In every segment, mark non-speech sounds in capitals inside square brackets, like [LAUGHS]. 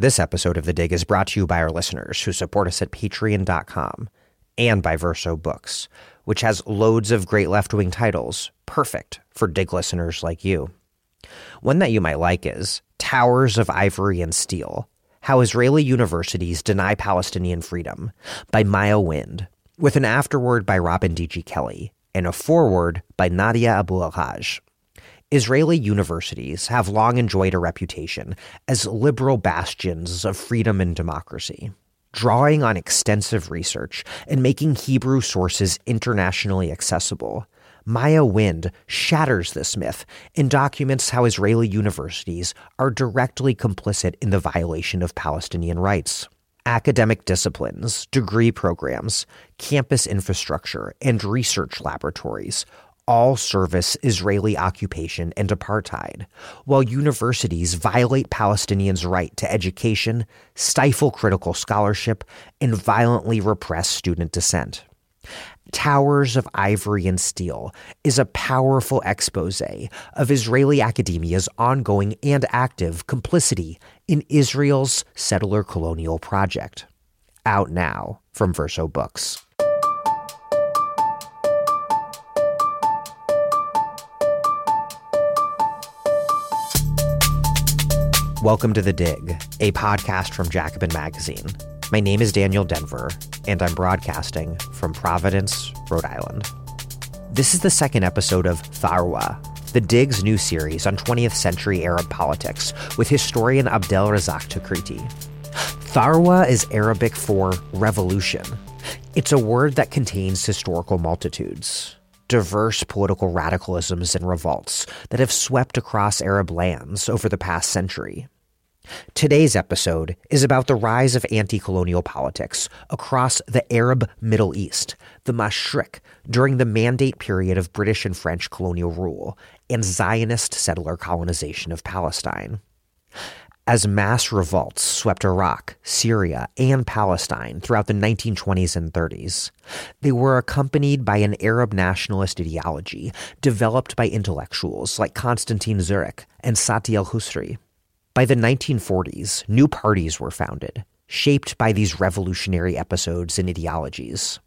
This episode of The Dig is brought to you by our listeners who support us at patreon.com and by Verso Books, which has loads of great left wing titles, perfect for Dig listeners like you. One that you might like is Towers of Ivory and Steel How Israeli Universities Deny Palestinian Freedom by Maya Wind, with an afterword by Robin D.G. Kelley and a foreword by Nadia Abu El-Haj. Israeli universities have long enjoyed a reputation as liberal bastions of freedom and democracy. Drawing on extensive research and making Hebrew sources internationally accessible, Maya Wind shatters this myth and documents how Israeli universities are directly complicit in the violation of Palestinian rights. Academic disciplines, degree programs, campus infrastructure, and research laboratories all service Israeli occupation and apartheid, while universities violate Palestinians' right to education, stifle critical scholarship, and violently repress student dissent. Towers of Ivory and Steel is a powerful expose of Israeli academia's ongoing and active complicity in Israel's settler colonial project. Out now from Verso Books. Welcome to The Dig, a podcast from Jacobin Magazine. My name is Daniel Denvir, and I'm broadcasting from Providence, Rhode Island. This is the second episode of Thawra, The Dig's new series on 20th century Arab politics with historian Abdel Razzaq Takriti. Thawra is Arabic for revolution. It's a word that contains historical multitudes diverse political radicalisms and revolts that have swept across Arab lands over the past century. Today's episode is about the rise of anti colonial politics across the Arab Middle East, the Mashriq, during the Mandate period of British and French colonial rule and Zionist settler colonization of Palestine as mass revolts swept Iraq, Syria, and Palestine throughout the 1920s and 30s. They were accompanied by an Arab nationalist ideology developed by intellectuals like Constantine Zurayk and Sati al Husri. By the 1940s, new parties were founded, shaped by these revolutionary episodes and ideologies.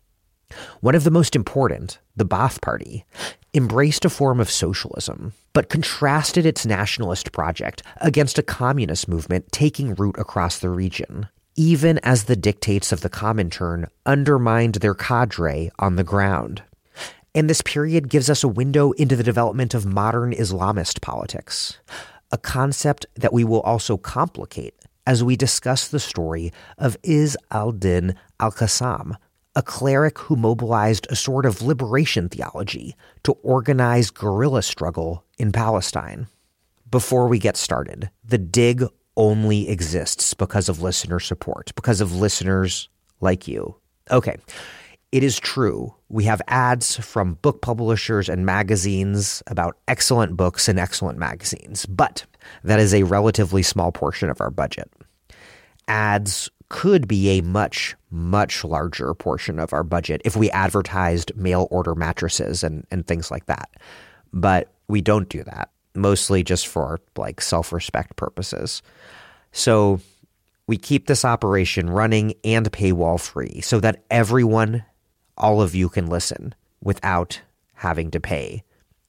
One of the most important, the Ba'ath Party, embraced a form of socialism, but contrasted its nationalist project against a communist movement taking root across the region, even as the dictates of the Comintern undermined their cadre on the ground. And this period gives us a window into the development of modern Islamist politics, a concept that we will also complicate as we discuss the story of Izz al-Din al-Qassam, a cleric who mobilized a sort of liberation theology to organize guerrilla struggle in Palestine. Before we get started, the dig only exists because of listener support, because of listeners like you. Okay, it is true. We have ads from book publishers and magazines about excellent books and excellent magazines, but that is a relatively small portion of our budget. Ads could be a much, much larger portion of our budget if we advertised mail order mattresses and, and things like that. But we don't do that, mostly just for like self respect purposes. So we keep this operation running and paywall free so that everyone, all of you can listen without having to pay.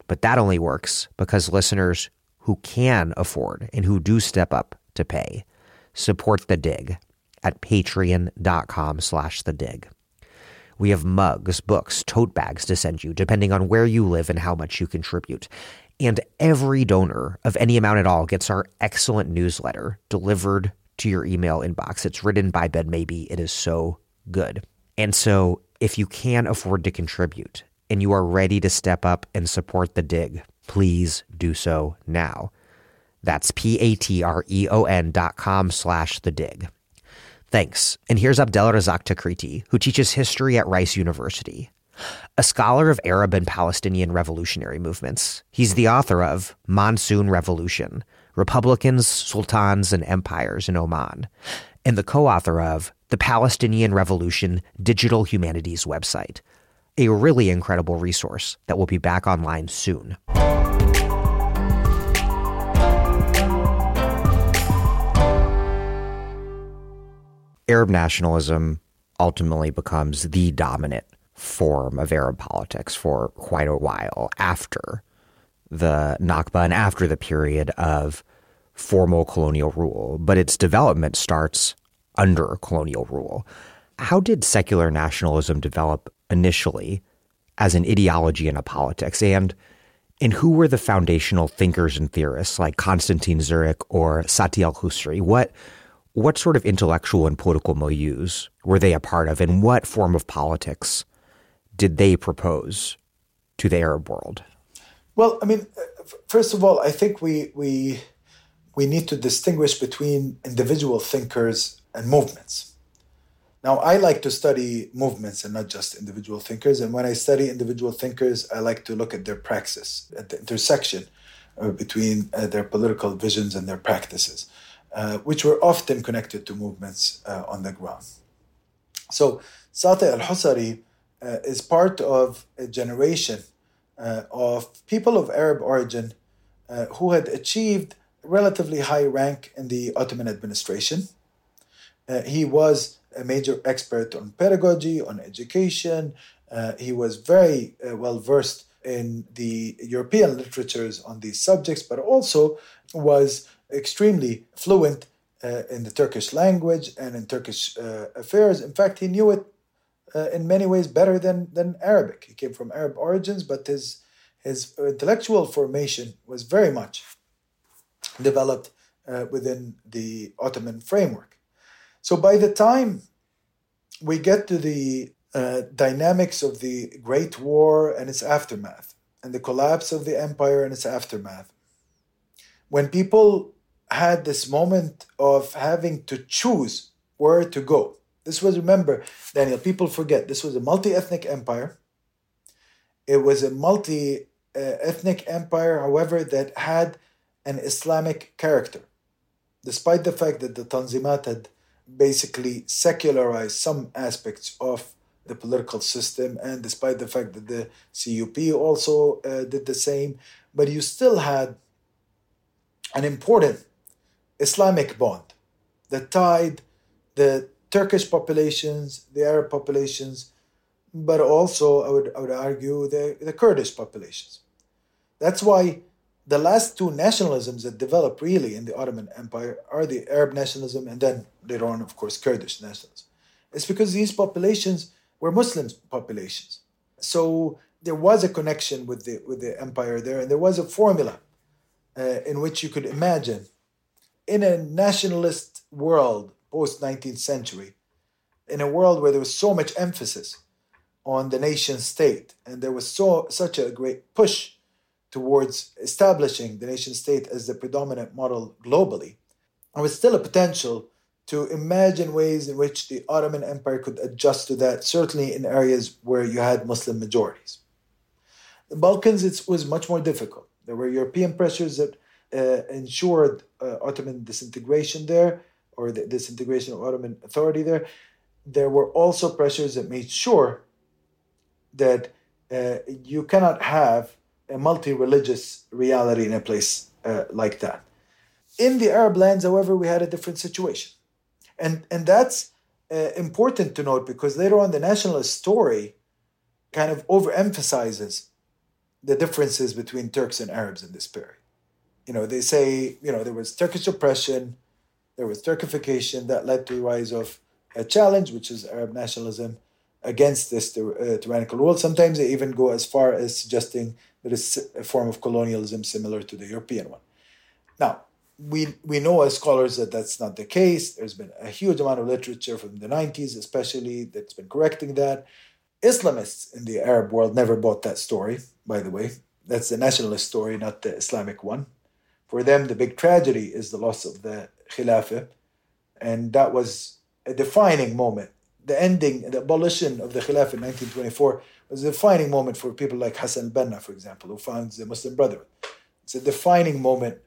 But that only works because listeners who can afford and who do step up to pay support the dig at patreon.com slash the dig. We have mugs, books, tote bags to send you, depending on where you live and how much you contribute. And every donor of any amount at all gets our excellent newsletter delivered to your email inbox. It's written by Ben Maybe. It is so good. And so if you can afford to contribute and you are ready to step up and support the dig, please do so now. That's P-A-T-R-E-O-N dot com slash the dig. Thanks. And here's Abdel Razzaq Takriti, who teaches history at Rice University. A scholar of Arab and Palestinian revolutionary movements, he's the author of Monsoon Revolution Republicans, Sultans, and Empires in Oman, and the co author of the Palestinian Revolution Digital Humanities website, a really incredible resource that will be back online soon. Arab nationalism ultimately becomes the dominant form of Arab politics for quite a while after the Nakba and after the period of formal colonial rule, but its development starts under colonial rule. How did secular nationalism develop initially as an ideology and a politics? And and who were the foundational thinkers and theorists like Constantine Zurayk or Sati al-Husri? What what sort of intellectual and political milieus were they a part of, and what form of politics did they propose to the Arab world? Well, I mean, first of all, I think we we we need to distinguish between individual thinkers and movements. Now, I like to study movements and not just individual thinkers. And when I study individual thinkers, I like to look at their praxis, at the intersection uh, between uh, their political visions and their practices, uh, which were often connected to movements uh, on the ground. So, Sati al Husari uh, is part of a generation uh, of people of Arab origin who had achieved relatively high rank in the Ottoman administration. Uh, he was a major expert on pedagogy, on education. Uh, he was very uh, well versed in the European literatures on these subjects, but also was extremely fluent uh, in the Turkish language and in Turkish uh, affairs. In fact, he knew it uh, in many ways better than, than Arabic. He came from Arab origins, but his, his intellectual formation was very much developed uh, within the Ottoman framework. So by the time we get to the uh, dynamics of the Great War and its aftermath, and the collapse of the empire and its aftermath, when people had this moment of having to choose where to go. This was, remember, Daniel, people forget, this was a multi ethnic empire. It was a multi ethnic empire, however, that had an Islamic character, despite the fact that the Tanzimat had basically secularized some aspects of the political system, and despite the fact that the CUP also uh, did the same, but you still had an important Islamic bond that tied the Turkish populations, the Arab populations, but also I would I would argue the, the Kurdish populations. That's why the last two nationalisms that developed really in the Ottoman Empire are the Arab nationalism and then later on, of course, Kurdish nationalism. It's because these populations were Muslim populations. So there was a connection with the, with the empire there, and there was a formula uh, in which you could imagine in a nationalist world post 19th century, in a world where there was so much emphasis on the nation state, and there was so such a great push towards establishing the nation state as the predominant model globally, there was still a potential to imagine ways in which the Ottoman Empire could adjust to that, certainly in areas where you had Muslim majorities. The Balkans it was much more difficult. There were European pressures that ensured uh, Ottoman disintegration there, or the disintegration of Ottoman authority there. There were also pressures that made sure that uh, you cannot have a multi-religious reality in a place uh, like that. In the Arab lands, however, we had a different situation, and and that's uh, important to note because later on the nationalist story kind of overemphasizes the differences between Turks and Arabs in this period. You know, they say you know there was Turkish oppression, there was Turkification that led to the rise of a challenge, which is Arab nationalism against this uh, tyrannical rule. Sometimes they even go as far as suggesting that it's a form of colonialism similar to the European one. Now, we, we know as scholars that that's not the case. There's been a huge amount of literature from the 90s, especially, that's been correcting that. Islamists in the Arab world never bought that story, by the way. That's the nationalist story, not the Islamic one. For them, the big tragedy is the loss of the Khilafah. And that was a defining moment. The ending, the abolition of the Khilafah in 1924 was a defining moment for people like Hassan Banna, for example, who founds the Muslim Brotherhood. It's a defining moment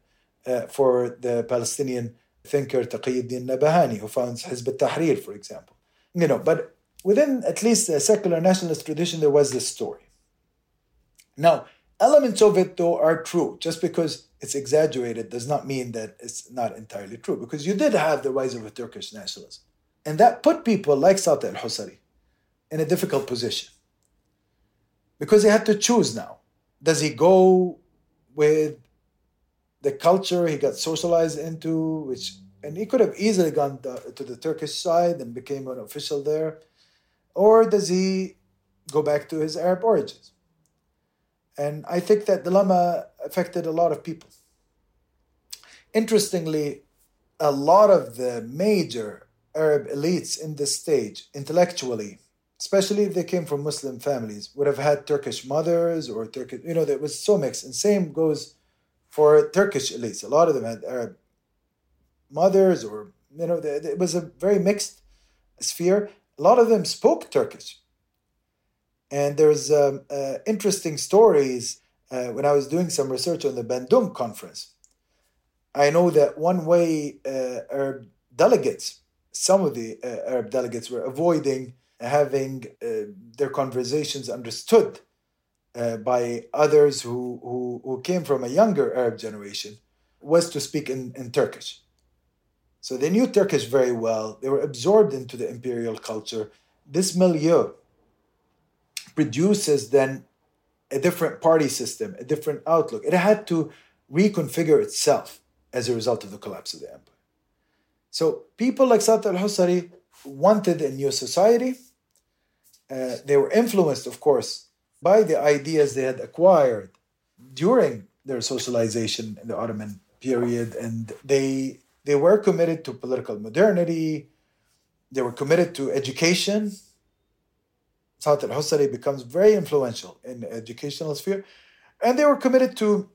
uh, for the Palestinian thinker Taqiyuddin Nabahani, who founds Hizb tahrir for example. You know, but within at least a secular nationalist tradition, there was this story. Now, elements of it, though, are true. Just because it's exaggerated does not mean that it's not entirely true, because you did have the rise of a Turkish nationalism And that put people like Sati al Husari in a difficult position because he had to choose now. Does he go with the culture he got socialized into, which and he could have easily gone to the Turkish side and became an official there, or does he go back to his Arab origins? And I think that the dilemma affected a lot of people. Interestingly, a lot of the major Arab elites in this stage, intellectually, especially if they came from Muslim families, would have had Turkish mothers or Turkish, you know, it was so mixed. And same goes for Turkish elites. A lot of them had Arab mothers or, you know, it was a very mixed sphere. A lot of them spoke Turkish. And there's um, uh, interesting stories uh, when I was doing some research on the Bandung conference. I know that one way uh, Arab delegates, some of the uh, Arab delegates were avoiding having uh, their conversations understood uh, by others who, who, who came from a younger Arab generation was to speak in, in Turkish. So they knew Turkish very well. They were absorbed into the imperial culture. This milieu produces then a different party system, a different outlook. It had to reconfigure itself as a result of the collapse of the empire. So people like Sati al-Husari wanted a new society. Uh, they were influenced, of course, by the ideas they had acquired during their socialization in the Ottoman period, and they they were committed to political modernity. They were committed to education. Sati al-Husari becomes very influential in the educational sphere, and they were committed to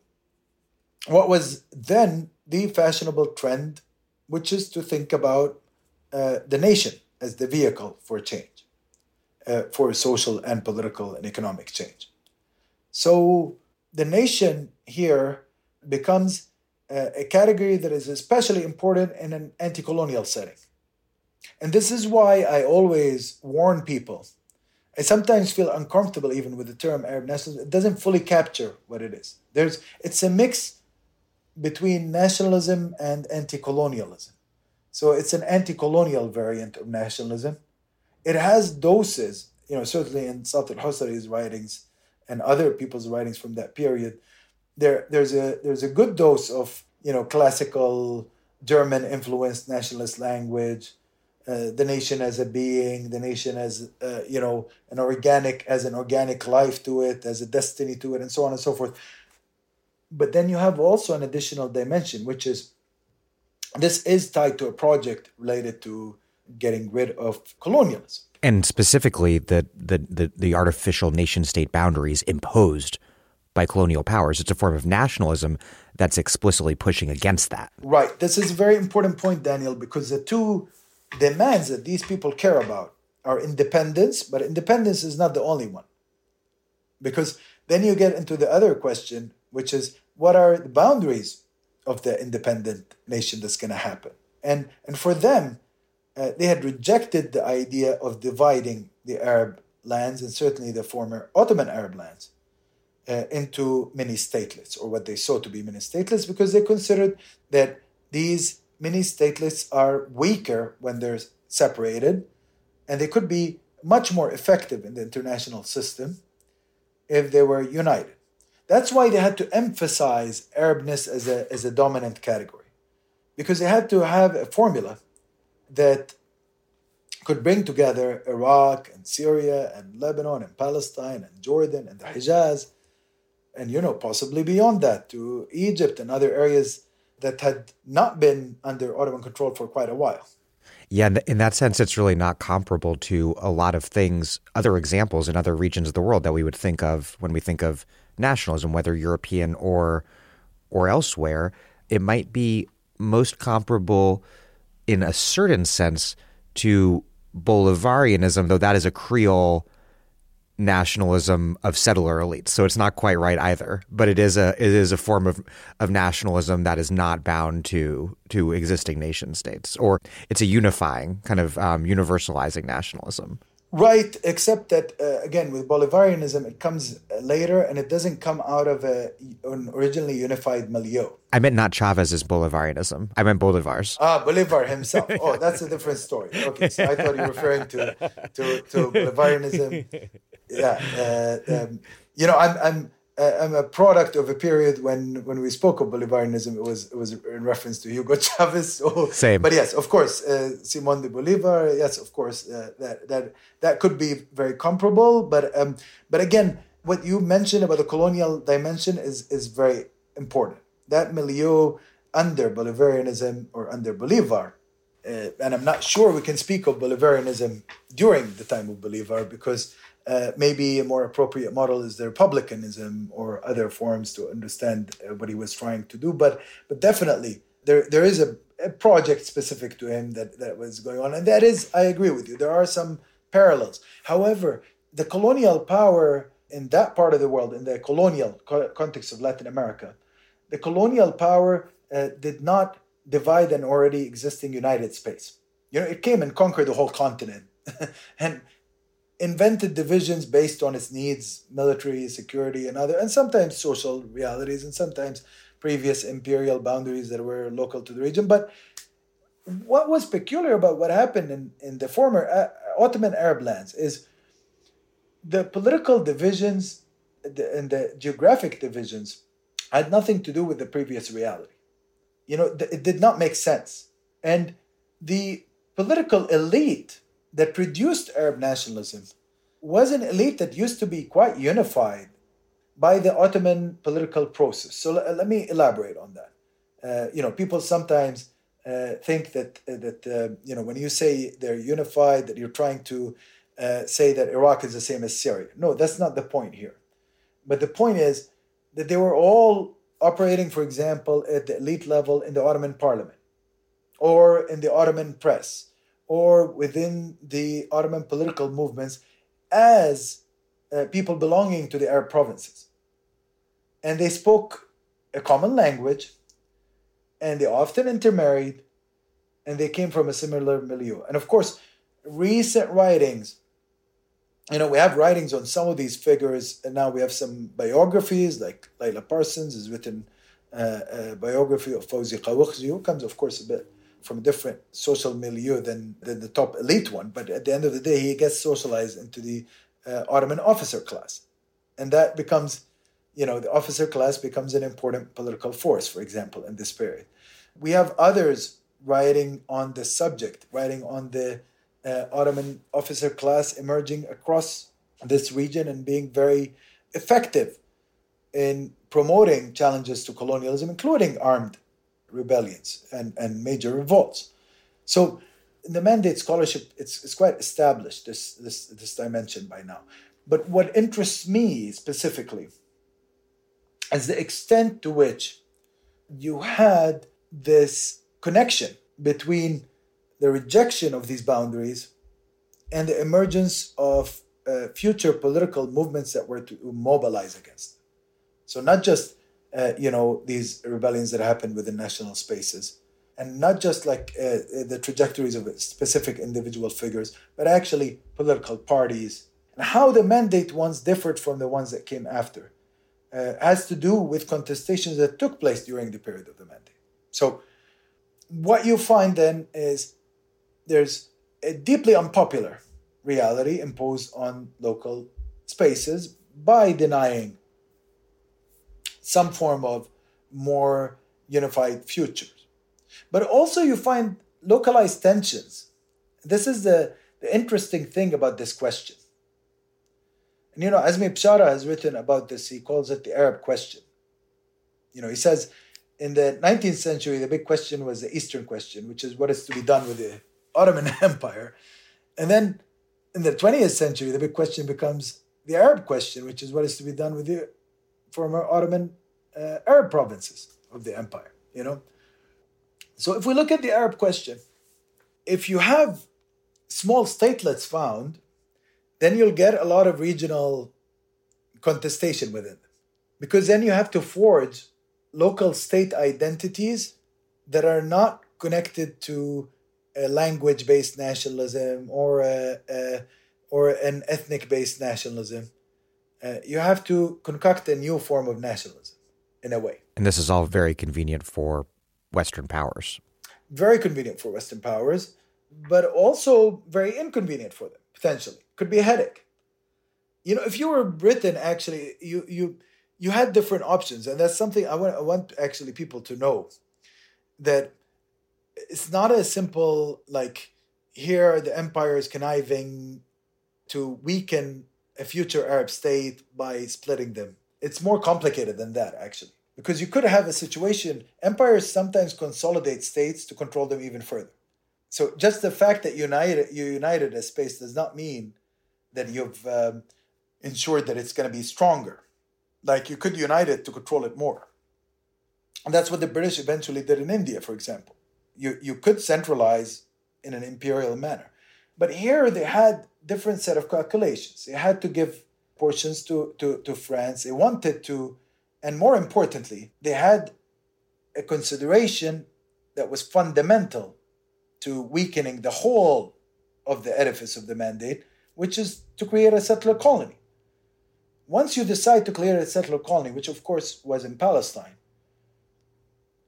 what was then the fashionable trend, which is to think about uh, the nation as the vehicle for change, uh, for social and political and economic change. So the nation here becomes uh, a category that is especially important in an anti colonial setting. And this is why I always warn people. I sometimes feel uncomfortable even with the term Arab nationalism. It doesn't fully capture what it is. There's, it's a mix between nationalism and anti colonialism. So it's an anti colonial variant of nationalism. It has doses, you know, certainly in Sati al Husari's writings and other people's writings from that period. There, there's a there's a good dose of you know classical German influenced nationalist language, uh, the nation as a being, the nation as uh, you know an organic as an organic life to it, as a destiny to it, and so on and so forth. But then you have also an additional dimension, which is this is tied to a project related to getting rid of colonialism. And specifically, the, the, the, the artificial nation state boundaries imposed by colonial powers. It's a form of nationalism that's explicitly pushing against that. Right. This is a very important point, Daniel, because the two demands that these people care about are independence, but independence is not the only one. Because then you get into the other question, which is what are the boundaries of the independent nation that's going to happen? And, and for them, uh, they had rejected the idea of dividing the Arab lands and certainly the former Ottoman Arab lands uh, into mini statelets or what they saw to be mini statelets because they considered that these mini statelets are weaker when they're separated and they could be much more effective in the international system if they were united. That's why they had to emphasize Arabness as a, as a dominant category, because they had to have a formula that could bring together Iraq and Syria and Lebanon and Palestine and Jordan and the Hijaz, and you know possibly beyond that to Egypt and other areas that had not been under Ottoman control for quite a while. Yeah, in that sense, it's really not comparable to a lot of things, other examples in other regions of the world that we would think of when we think of nationalism, whether European or or elsewhere, it might be most comparable in a certain sense to Bolivarianism, though that is a Creole nationalism of settler elites. So it's not quite right either. But it is a it is a form of, of nationalism that is not bound to to existing nation states, or it's a unifying kind of um, universalizing nationalism. Right, except that uh, again with Bolivarianism, it comes later and it doesn't come out of a, an originally unified milieu. I meant not Chavez's Bolivarianism. I meant Bolivar's. Ah, Bolivar himself. Oh, that's a different story. Okay, so I thought you were referring to to, to Bolivarianism. Yeah, uh, um, you know, I'm I'm uh, I'm a product of a period when when we spoke of Bolivarianism, it was it was in reference to Hugo [LAUGHS] Chavez. So, Same. But yes, of course, uh, Simon de Bolivar. Yes, of course, uh, that that that could be very comparable. But um, but again, what you mentioned about the colonial dimension is is very important. That milieu under Bolivarianism or under Bolivar, uh, and I'm not sure we can speak of Bolivarianism during the time of Bolivar because uh, maybe a more appropriate model is the republicanism or other forms to understand uh, what he was trying to do. But but definitely there there is a, a, project specific to him that that was going on, and that is I agree with you. There are some parallels. However, the colonial power in that part of the world, in the colonial co- context of Latin America, the colonial power uh, did not divide an already existing united space. You know, it came and conquered the whole continent. [LAUGHS] and invented divisions based on its needs, military, security, and other, and sometimes social realities, and sometimes previous imperial boundaries that were local to the region. But what was peculiar about what happened in, in the former uh, Ottoman Arab lands is the political divisions and the geographic divisions had nothing to do with the previous reality. You know, it did not make sense. And the political elite that produced Arab nationalism was an elite that used to be quite unified by the Ottoman political process. So l- let me elaborate on that. Uh, you know, people sometimes uh, think that uh, that uh, you know when you say they're unified, that you're trying to uh, say that Iraq is the same as Syria. No, that's not the point here. But the point is that they were all operating, for example, at the elite level in the Ottoman parliament or in the Ottoman press or within the Ottoman political movements as uh, people belonging to the Arab provinces. And they spoke a common language, and they often intermarried, and they came from a similar milieu. And of course, recent writings, you know, we have writings on some of these figures, and now we have some biographies, like Laila Parsons has written uh, a biography of Fawzi Qawuqji, who comes, of course, a bit from a different social milieu than, than the top elite one. But at the end of the day, he gets socialized into the uh, Ottoman officer class. And that becomes, you know, the officer class becomes an important political force, for example, in this period. We have others writing on the subject, writing on the uh, Ottoman officer class emerging across this region and being very effective in promoting challenges to colonialism, including armed rebellions and, and major revolts. So in the mandate scholarship, it's, it's quite established, this, this, this dimension by now. But what interests me specifically is the extent to which you had this connection between the rejection of these boundaries and the emergence of uh, future political movements that were to mobilize against. So, not just uh, you know these rebellions that happened within national spaces. And not just like uh, uh, the trajectories of specific individual figures but actually political parties. And how the mandate ones differed from the ones that came after uh, has to do with contestations that took place during the period of the mandate. So what you find then is there's a deeply unpopular reality imposed on local spaces by denying some form of more unified futures. But also, you find localized tensions. This is the, the interesting thing about this question. And you know, Azmi Bishara has written about this, he calls it the Arab question. You know, he says in the 19th century, the big question was the Eastern question, which is what is to be done with the Ottoman [LAUGHS] Empire. And then in the 20th century, the big question becomes the Arab question, which is what is to be done with the former Ottoman uh, Arab provinces of the empire, you know? So if we look at the Arab question, if you have small statelets found, then you'll get a lot of regional contestation within them. Because then you have to forge local state identities that are not connected to a language based nationalism or a, a or an ethnic based nationalism. Uh, you have to concoct a new form of nationalism in a way. And this is all very convenient for Western powers. Very convenient for Western powers, but also very inconvenient for them, potentially. Could be a headache. You know, if you were Britain, actually, you you you had different options, and that's something I want I want actually people to know that it's not as simple like here the empire is conniving to weaken a future Arab state by splitting them. It's more complicated than that, actually, because you could have a situation. Empires sometimes consolidate states to control them even further. So just the fact that united you united a space does not mean that you've um, ensured that it's going to be stronger. Like you could unite it to control it more. And that's what the British eventually did in India, for example. You, you could centralize in an imperial manner. But here they had different set of calculations. They had to give portions to, to, to France. They wanted to, and more importantly, they had a consideration that was fundamental to weakening the whole of the edifice of the mandate, which is to create a settler colony. Once you decide to create a settler colony, which of course was in Palestine,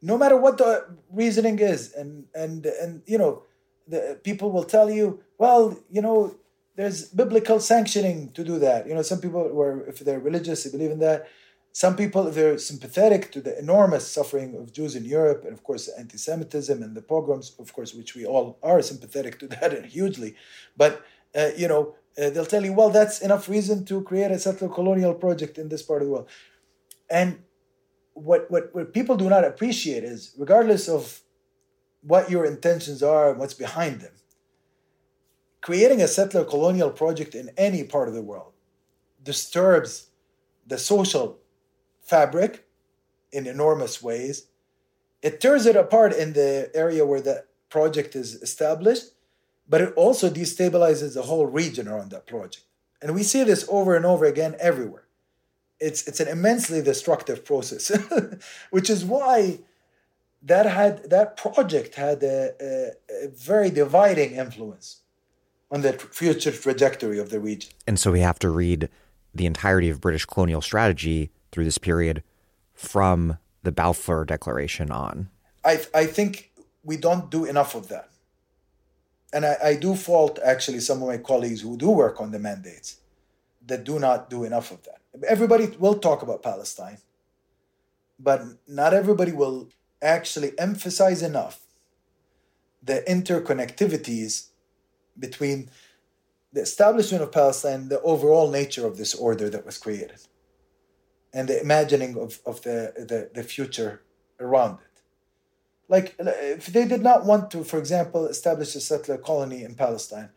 no matter what the reasoning is, and and and you know, the people will tell you, well, you know, there's biblical sanctioning to do that. You know, some people were, if they're religious, they believe in that. Some people, if they're sympathetic to the enormous suffering of Jews in Europe, and of course, anti-Semitism and the pogroms, of course, which we all are sympathetic to [LAUGHS] that hugely. But uh, you know, uh, they'll tell you, well, that's enough reason to create a settler colonial project in this part of the world. And what what what people do not appreciate is, regardless of what your intentions are and what's behind them, creating a settler colonial project in any part of the world disturbs the social fabric in enormous ways. It tears it apart in the area where the project is established, but it also destabilizes the whole region around that project. And we see this over and over again everywhere. It's, it's an immensely destructive process, [LAUGHS] which is why that had that project had a, a, a very dividing influence on the future trajectory of the region. And so we have to read the entirety of British colonial strategy through this period from the Balfour Declaration on. I, I think we don't do enough of that. And I, I do fault actually some of my colleagues who do work on the mandates that do not do enough of that. Everybody will talk about Palestine, but not everybody will actually emphasize enough the interconnectivities between the establishment of Palestine, the overall nature of this order that was created, and the imagining of, of the, the, the future around it. Like, if they did not want to, for example, establish a settler colony in Palestine,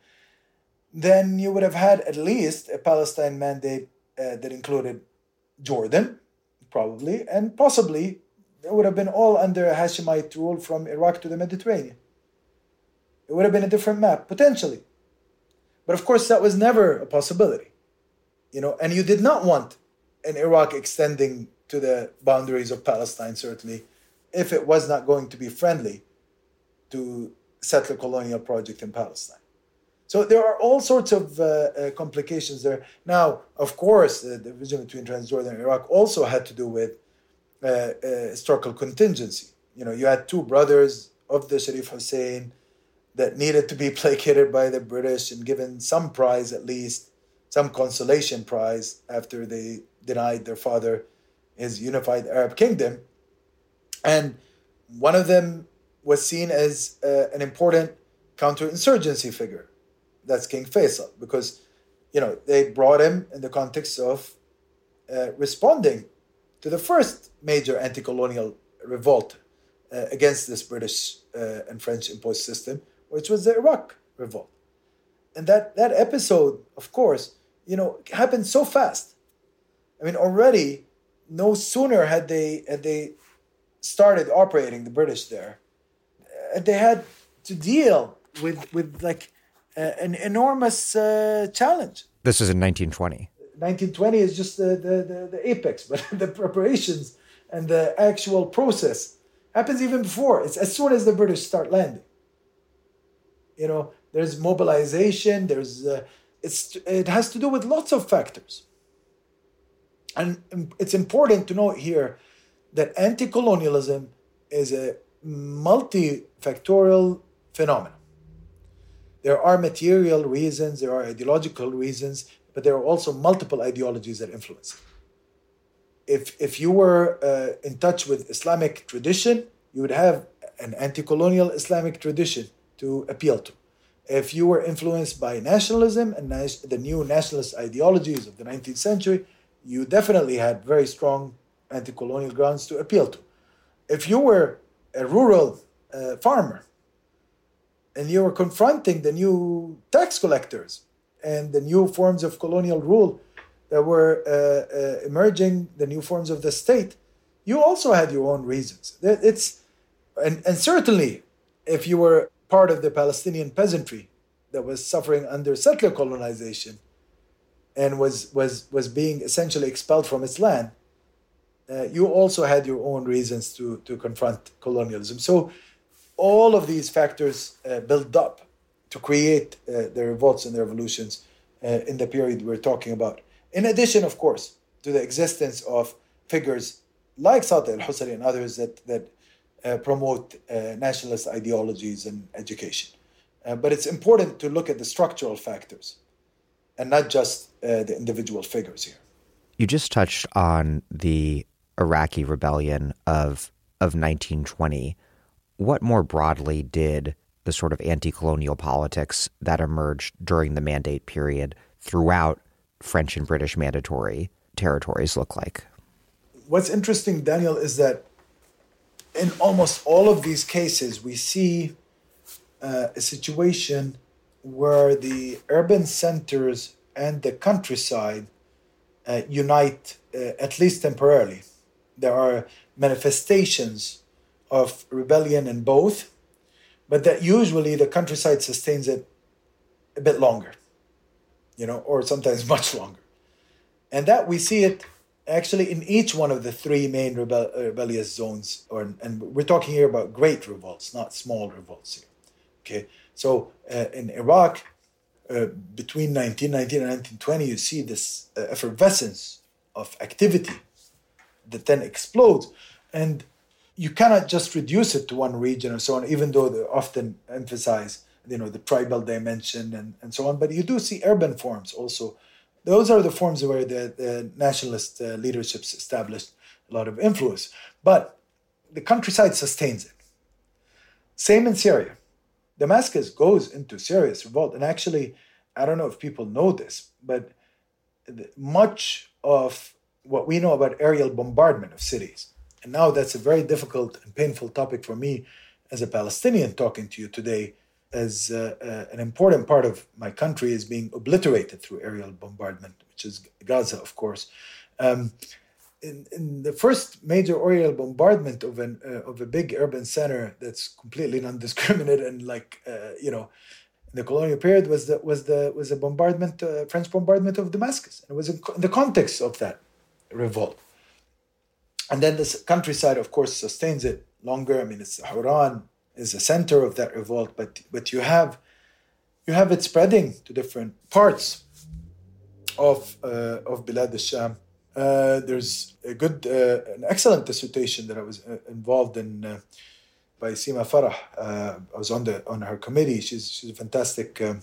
then you would have had at least a Palestine mandate uh, that included Jordan, probably, and possibly it would have been all under Hashemite rule from Iraq to the Mediterranean. It would have been a different map, potentially. But of course, that was never a possibility. You know, and you did not want an Iraq extending to the boundaries of Palestine, certainly, if it was not going to be friendly to settler colonial project in Palestine. So there are all sorts of uh, uh, complications there. Now, of course, the division between Transjordan and Iraq also had to do with uh, uh, historical contingency. You know, you had two brothers of the Sharif Hussein that needed to be [LAUGHS] placated by the British and given some prize at least, some consolation prize after they denied their father his unified Arab kingdom. And one of them was seen as uh, an important counterinsurgency figure. That's King Faisal, because you know they brought him in the context of uh, responding to the first major anti-colonial revolt uh, against this British uh, and French imposed system, which was the Iraq revolt. And that, that episode, of course, you know, happened so fast. I mean, already, no sooner had they had they started operating the British there, uh, they had to deal with with like uh, an enormous uh, challenge. This is in 1920. 1920 is just the, the, the, the apex, but [LAUGHS] the preparations and the actual process happens even before. It's as soon as the British start landing. You know, there's mobilization, there's uh, it's, it has to do with lots of factors. And it's important to note here that anti colonialism is a multifactorial phenomenon. There are material reasons, there are ideological reasons, but there are also multiple ideologies that influence it. If, if you were uh, in touch with Islamic tradition, you would have an anti colonial Islamic tradition to appeal to. If you were influenced by nationalism and the new nationalist ideologies of the 19th century, you definitely had very strong anti colonial grounds to appeal to. If you were a rural uh, farmer and you were confronting the new tax collectors and the new forms of colonial rule that were uh, uh, emerging, the new forms of the state, you also had your own reasons. It's and, and certainly if you were part of the Palestinian peasantry that was suffering under settler colonization and was was was being essentially expelled from its land, uh, you also had your own reasons to to confront colonialism. So all of these factors uh, build up to create uh, the revolts and the revolutions uh, in the period we're talking about. In addition, of course, to the existence of figures like Sati al-Husari and others that that promote uh, nationalist ideologies and education. Uh, but it's important to look at the structural factors and not just the individual figures here. You just touched on the Iraqi rebellion of of 1920. What more broadly did the sort of anti-colonial politics that emerged during the mandate period throughout French and British mandatory territories look like? What's interesting, Daniel, is that in almost all of these cases, we see uh, a situation where the urban centers and the countryside uh, unite, uh, at least temporarily. There are manifestations of rebellion in both, but that usually the countryside sustains it a bit longer, you know, or sometimes [LAUGHS] much longer. And that we see it actually in each one of the three main rebel- rebellious zones, or and we're talking here about great revolts, not small revolts here. Okay, so uh, in Iraq, uh, between 1919 and 1920, you see this uh, effervescence of activity that then explodes, and you cannot just reduce it to one region or so on, even though they often emphasize you know the tribal dimension and, and so on. But you do see urban forms also those are the forms where the, the nationalist uh, leaderships established a lot of influence. But the countryside sustains it. Same in Syria. Damascus goes into serious revolt. And actually, I don't know if people know this, but much of what we know about aerial bombardment of cities, and now that's a very difficult and painful topic for me as a Palestinian talking to you today, as uh, uh, an important part of my country is being obliterated through aerial bombardment, which is Gaza, of course. Um, in, in, the first major aerial bombardment of an uh, of a big urban center that's completely non-discriminate and like uh, you know the colonial period was the was the was a bombardment uh, French bombardment of Damascus. And it was in, in, the context of that revolt. And then the countryside of course sustains it longer. I mean it's Hauran is the center of that revolt, but but you have you have it spreading to different parts of uh, of Bilad al-Sham. Uh, there's a good, uh, an excellent dissertation that I was uh, involved in uh, by Sima Farah. Uh, I was on the on her committee. She's she's a fantastic. Um,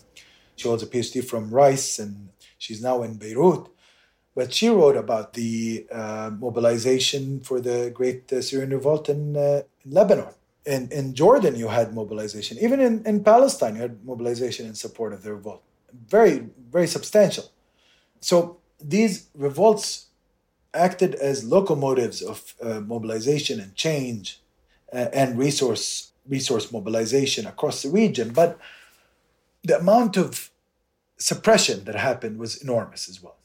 she holds a PhD from Rice, and she's now in Beirut. But she wrote about the mobilization for the Great Syrian Revolt in, in Lebanon in, in Jordan, you had mobilization. Even in, in Palestine, you had mobilization in support of the revolt. Very, very substantial. So these revolts acted as locomotives of uh, mobilization and change uh, and resource resource mobilization across the region. But the amount of suppression that happened was enormous as well.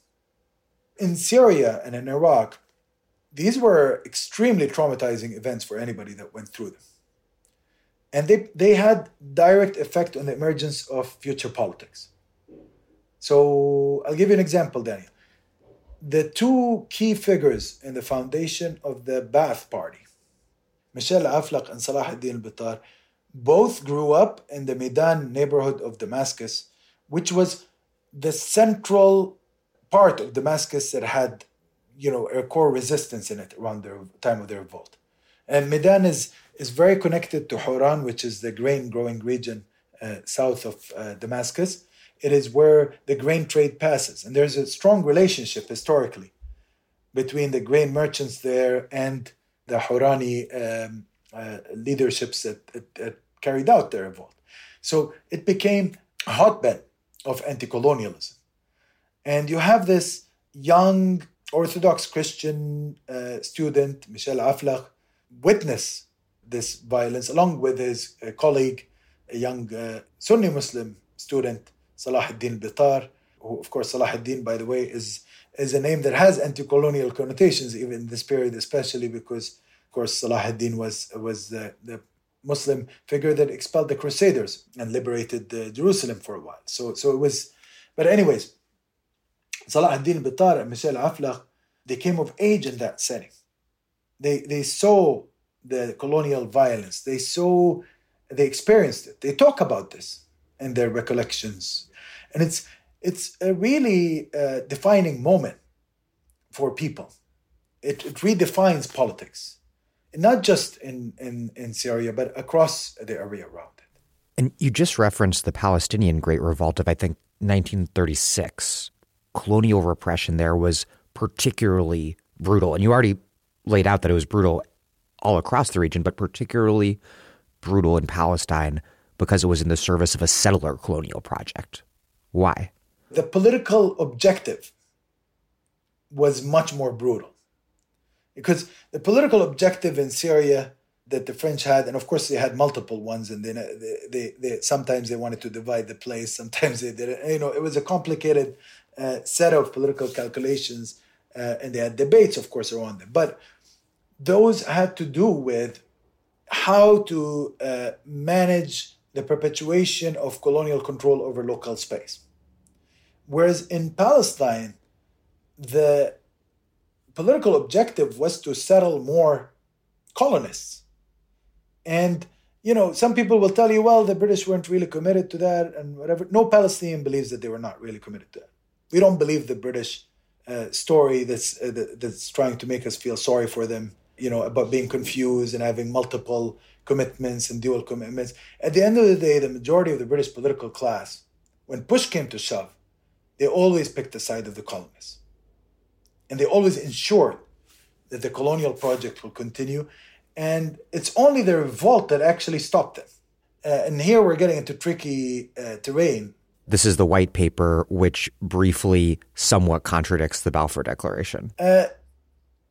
In Syria and in Iraq, these were extremely traumatizing events for anybody that went through them and they, they had direct effect on the emergence of future politics. So I'll give you an example, Daniel. The two key figures in the foundation of the Ba'ath Party, Michel Aflaq and Salah ad-Din al-Bittar, both grew up in the Medan neighborhood of Damascus, which was the central part of Damascus that had, you know, a core resistance in it around the time of the revolt. And Medan is, is very connected to Hauran, which is the grain growing region uh, south of uh, Damascus. It is where the grain trade passes. And there's a strong relationship historically between the grain merchants there and the Haurani um, uh, leaderships that, that, that carried out the revolt. So it became a hotbed of anti colonialism. And you have this young Orthodox Christian uh, student, Michel Aflaq, witness this violence along with his uh, colleague, a young uh, Sunni Muslim student, Salah ad-Din Bitar, who, of course, Salah ad-Din, by the way, is, is a name that has anti-colonial connotations even in this period, especially because, of course, Salah ad-Din was, was the, the Muslim figure that expelled the Crusaders and liberated uh, Jerusalem for a while. So, so it was, but anyways, Salah ad-Din Bitar and Michel Aflaq, they came of age in that setting. They, they saw the colonial violence. They saw, they experienced it. They talk about this in their recollections. And it's, it's a really uh, defining moment for people. It, it redefines politics not just in, in, in Syria, but across the area around it. And you just referenced the Palestinian Great Revolt of, I think, 1936. Colonial repression there was particularly brutal. And you already laid out that it was brutal all across the region, but particularly brutal in Palestine because it was in the service of a settler colonial project. Why? The political objective was much more brutal because the political objective in Syria that the French had, and of course they had multiple ones, and they, they, they, sometimes they wanted to divide the place, sometimes they didn't. You know, it was a complicated uh, set of political calculations, uh, and they had debates, of course, around them. But those had to do with how to uh, manage the perpetuation of colonial control over local space. Whereas in Palestine, the political objective was to settle more colonists. And, you know, some people will tell you, well, the British weren't really committed to that and whatever. No Palestinian believes that they were not really committed to that. We don't believe the British uh, story that's, uh, that's trying to make us feel sorry for them, you know, about being confused and having multiple commitments and dual commitments. At the end of the day, the majority of the British political class, when push came to shove, they always picked the side of the colonists and they always ensured that the colonial project will continue. And it's only the revolt that actually stopped them. Uh, and here we're getting into tricky uh, terrain. This is the white paper, which briefly somewhat contradicts the Balfour Declaration. Uh,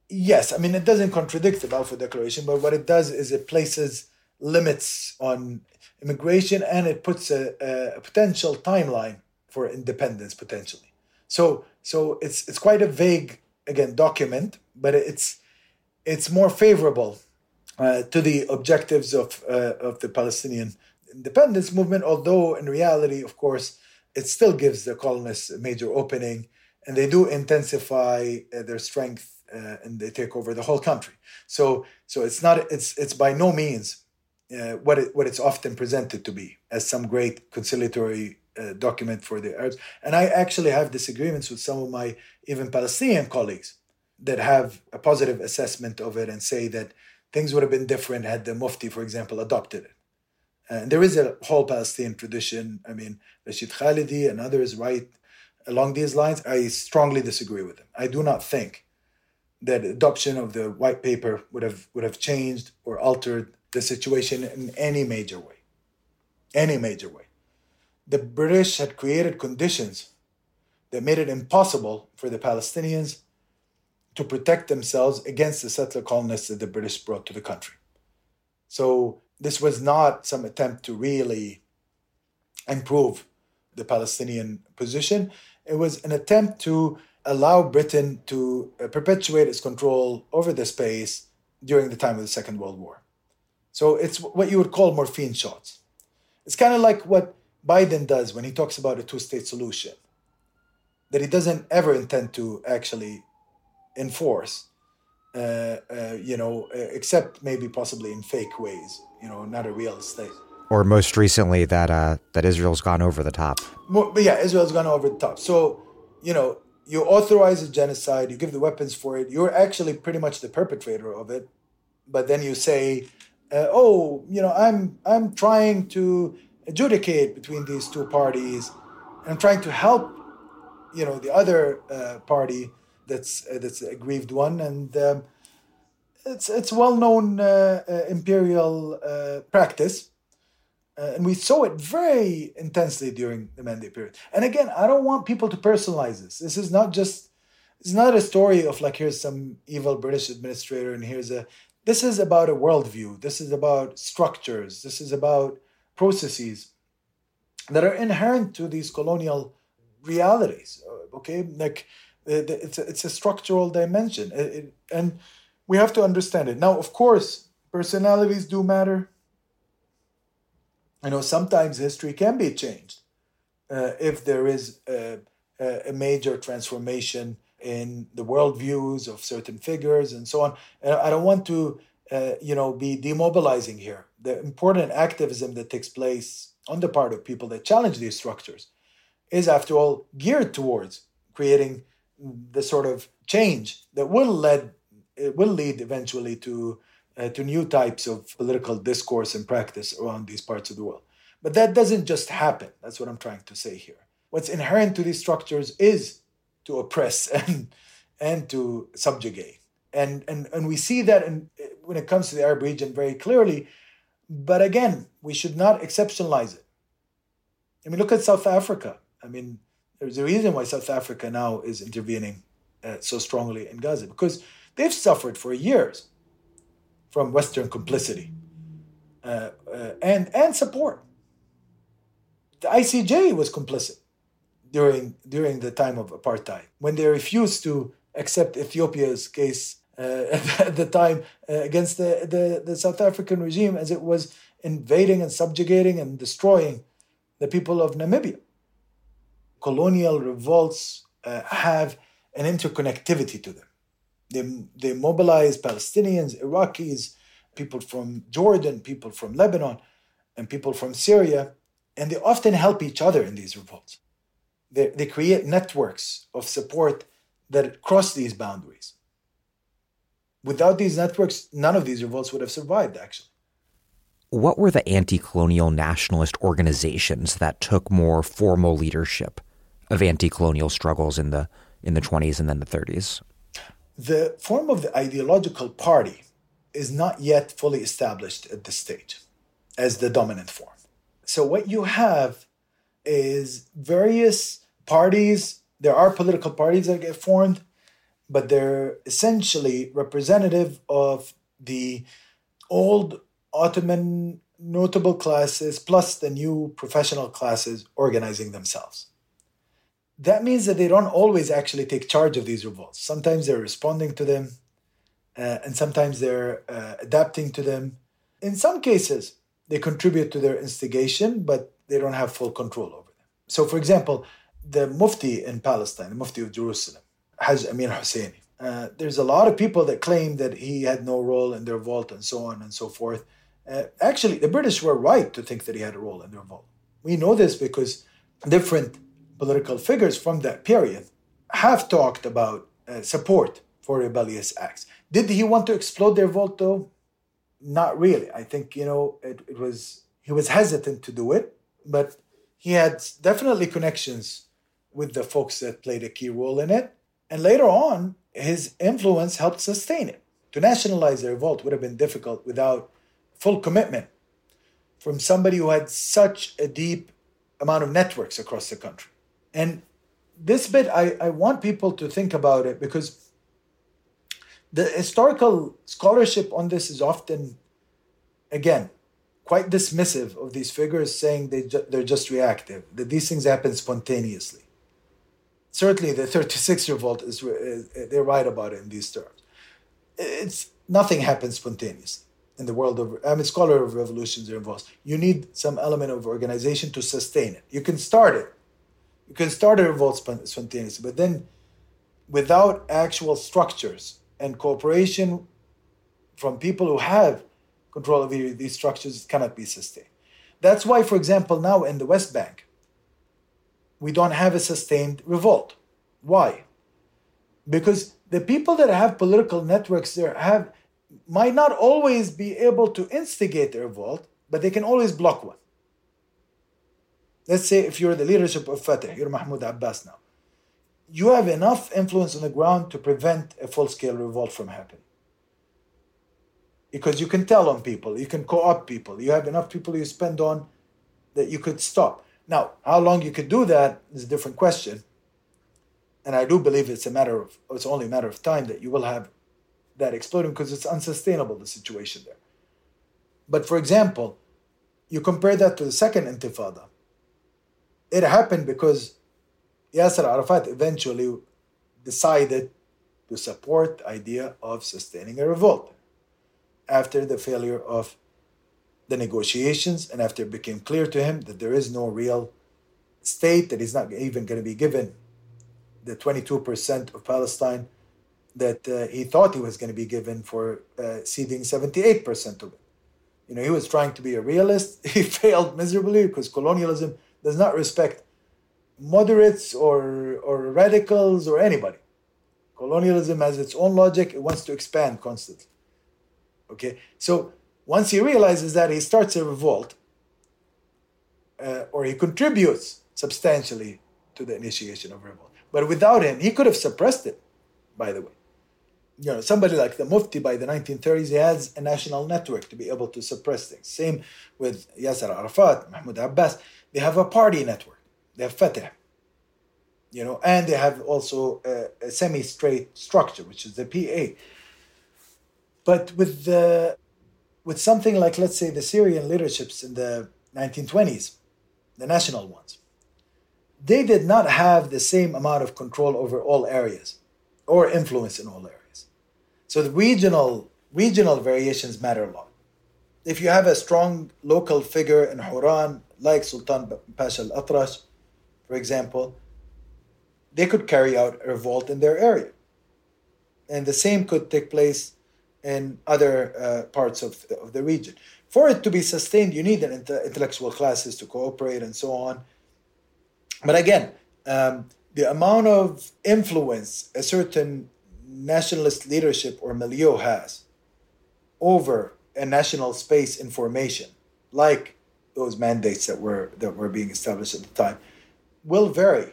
yes, I mean, it doesn't contradict the Balfour Declaration, but what it does is it places limits on immigration and it puts a, a potential timeline for independence potentially. So, so it's it's quite a vague again document, but it's it's more favorable uh, to the objectives of uh, of the Palestinian independence movement. Although in reality, of course, it still gives the colonists a major opening, and they do intensify uh, their strength uh, and they take over the whole country. So so it's not it's it's by no means. Uh, what it, what it's often presented to be as some great conciliatory uh, document for the Arabs. And I actually have disagreements with some of my even Palestinian colleagues that have a positive assessment of it and say that things would have been different had the Mufti, for example, adopted it. And there is a whole Palestinian tradition. I mean, Rashid Khalidi and others write along these lines. I strongly disagree with them. I do not think that adoption of the white paper would have would have changed or altered the situation in any major way. Any major way the British had created conditions that made it impossible for the Palestinians to protect themselves against the settler colonists that the British brought to the country. So this was not some attempt to really improve the Palestinian position. It was an attempt to allow Britain to uh, perpetuate its control over the space during the time of the Second World War. So it's what you would call morphine shots. It's kind of like what Biden does when he talks about a two state solution, that he doesn't ever intend to actually enforce, uh, uh, you know, uh, except maybe possibly in fake ways, you know, not a real state. or most recently that uh, that Israel's gone over the top. But yeah, Israel's gone over the top. So you know, you authorize a genocide, you give the weapons for it. You're actually pretty much the perpetrator of it, but then you say, uh, "Oh, you know, I'm I'm trying to adjudicate between these two parties. I'm trying to help, you know, the other uh, party that's uh, that's a aggrieved one." And um, it's it's well known uh, uh, imperial uh, practice uh, and we saw it very intensely during the mandate period. And again, I don't want people to personalize this. This is not just, it's not a story of like, here's some evil British administrator and here's a, this is about a worldview. This is about structures. This is about processes that are inherent to these colonial realities. Uh, okay. Like, it's a, it's a structural dimension. It, it, and we have to understand it. Now, of course, personalities do matter I know sometimes history can be changed uh, if there is a, a, major transformation in the worldviews of certain figures and so on. And I don't want to, uh, you know, be demobilizing here. The important activism that takes place on the part of people that challenge these structures is, after all, geared towards creating the sort of change that will lead will lead eventually to uh, to new types of political discourse and practice around these parts of the world. But that doesn't just happen. That's what I'm trying to say here. What's inherent to these structures is to oppress [LAUGHS] and and to subjugate. And and and we see that in, when it comes to the Arab region very clearly. But again, we should not exceptionalize it. I mean, look at South Africa. I mean, there's a reason why South Africa now is intervening uh, so strongly in Gaza because they've suffered for years from Western complicity uh, uh, and and support. The ICJ was complicit during during the time of apartheid when they refused to accept Ethiopia's case uh, [LAUGHS] at the time uh, against the, the, the South African regime as it was invading and subjugating and destroying the people of Namibia. Colonial revolts uh, have an interconnectivity to them. They, they mobilize Palestinians, Iraqis, people from Jordan, people from Lebanon, and people from Syria, and they often help each other in these revolts. They, they create networks of support that cross these boundaries. Without these networks, none of these revolts would have survived, actually. What were the anti colonial nationalist organizations that took more formal leadership of anti colonial struggles in the, in the 20s and then the 30s? The form of the ideological party is not yet fully established at this stage as the dominant form. So, what you have is various parties. There are political parties that get formed, but they're essentially representative of the old Ottoman notable classes plus the new professional classes organizing themselves that means that they don't always actually take charge of these revolts. Sometimes they're responding to them, uh, and sometimes they're uh, adapting to them. In some cases, they contribute to their instigation, but they don't have full control over them. So, for example, the Mufti in Palestine, the Mufti of Jerusalem, Hajj Amin Husseini, uh, there's a lot of people that claim that he had no role in the revolt and so on and so forth. Uh, actually, the British were right to think that he had a role in the revolt. We know this because different political figures from that period have talked about uh, support for rebellious acts. Did he want to explode their vote though? Not really. I think, you know, it, it was, he was hesitant to do it, but he had definitely connections with the folks that played a key role in it. And later on, his influence helped sustain it. To nationalize the revolt would have been difficult without full commitment from somebody who had such a deep amount of networks across the country. And this bit, I, I want people to think about it because the historical scholarship on this is often, again, quite dismissive of these figures, saying they ju- they're just reactive, that these things happen spontaneously. Certainly, the 36 revolt is, is they're right about it in these terms. It's nothing happens spontaneously in the world of I'm a scholar of revolutions or revolts. You need some element of organization to sustain it. You can start it, you can start a revolt spontaneously, but then without actual structures and cooperation from people who have control of these structures, it cannot be sustained. That's why, for example, now in the West Bank, we don't have a sustained revolt. Why? Because the people that have political networks there have might not always be able to instigate a revolt, but they can always block one. Let's say if you're the leadership of Fatah, you're Mahmoud Abbas now, you have enough influence on the ground to prevent a full scale revolt from happening. Because you can tell on people, you can co opt people, you have enough people you spend on that you could stop. Now, how long you could do that is a different question. And I do believe it's a matter of, it's only a matter of time that you will have that exploding because it's unsustainable, the situation there. But for example, you compare that to the second intifada. It happened because Yasser Arafat eventually decided to support the idea of sustaining a revolt after the failure of the negotiations and after it became clear to him that there is no real state, that he's not even going to be given the 22% of Palestine that uh, he thought he was going to be given for uh, ceding 78% of it. You know, he was trying to be a realist. [LAUGHS] He failed miserably because colonialism does not respect moderates or, or radicals or anybody. Colonialism has its own logic, it wants to expand constantly. Okay, so once he realizes that, he starts a revolt uh, or he contributes substantially to the initiation of revolt. But without him, he could have suppressed it, by the way. You know, somebody like the Mufti by the 1930s, he has a national network to be able to suppress things. Same with Yasser Arafat, Mahmoud Abbas. They have a party network. They have Fatah. You know, and they have also a, a semi-straight structure, which is the PA. But with the with something like, let's say, the Syrian leaderships in the 1920s, the national ones, they did not have the same amount of control over all areas or influence in all areas. So the regional regional variations matter a lot. If you have a strong local figure in Huran, like Sultan Pasha al Atrash, for example, they could carry out a revolt in their area. And the same could take place in other uh, parts of the, of the region. For it to be sustained, you need an intellectual classes to cooperate and so on. But again, um, the amount of influence a certain nationalist leadership or milieu has over a national space in formation, like those mandates that were that were being established at the time, will vary.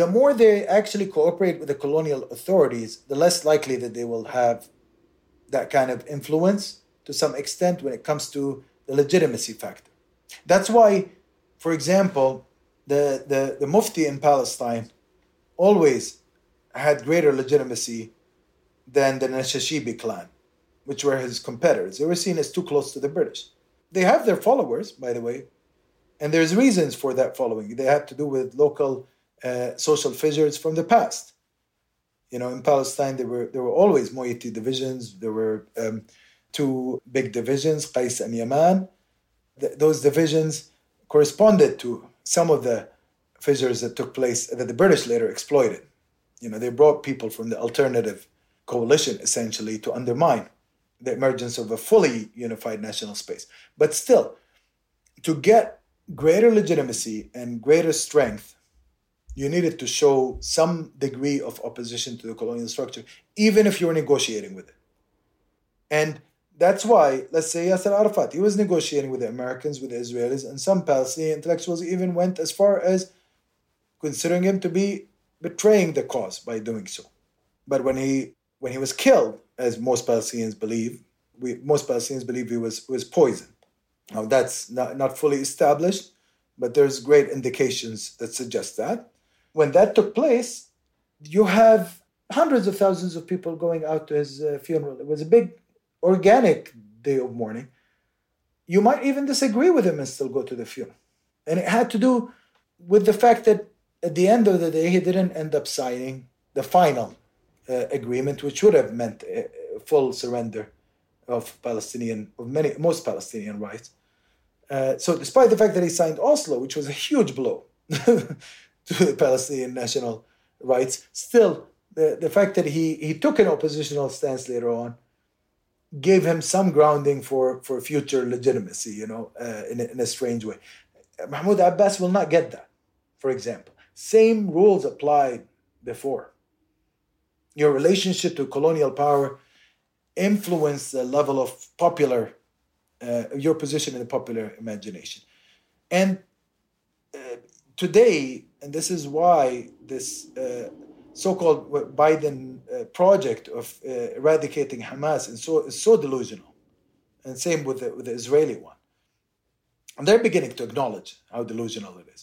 The more they actually cooperate with the colonial authorities, the less likely that they will have that kind of influence to some extent when it comes to the legitimacy factor. That's why, for example, the, the, the Mufti in Palestine always had greater legitimacy than the Nashashibi clan, which were his competitors. They were seen as too close to the British. They have their followers, by the way, and there's reasons for that following. They have to do with local uh, social fissures from the past. You know, in Palestine, there were there were always moiety divisions. There were um, two big divisions, Qais and Yaman. Th- those divisions corresponded to some of the fissures that took place that the British later exploited. You know, they brought people from the alternative coalition essentially to undermine the emergence of a fully unified national space. But still, to get greater legitimacy and greater strength you needed to show some degree of opposition to the colonial structure, even if you were negotiating with it. And that's why, let's say Yasser Arafat, he was negotiating with the Americans, with the Israelis, and some Palestinian intellectuals even went as far as considering him to be betraying the cause by doing so. But when he when he was killed, as most Palestinians believe, we, most Palestinians believe he was was poisoned. Now that's not, not fully established, but there's great indications that suggest that when that took place, you have hundreds of thousands of people going out to his uh, funeral. It was a big organic day of mourning. You might even disagree with him and still go to the funeral. And it had to do with the fact that at the end of the day, he didn't end up signing the final agreement, which would have meant full surrender of Palestinian, of many, most Palestinian rights. Uh, so, despite the fact that he signed Oslo, which was a huge blow [LAUGHS] to the Palestinian national rights. Still, the, the fact that he, he took an oppositional stance later on gave him some grounding for, for future legitimacy, you know, uh, in, a, in a strange way. Mahmoud Abbas will not get that, for example. Same rules applied before. Your relationship to colonial power influenced the level of popular, uh, your position in the popular imagination. And uh, today, and this is why this uh, so-called Biden uh, project of uh, eradicating Hamas is so is so delusional, and same with the, with the Israeli one. And they're beginning to acknowledge how delusional it is,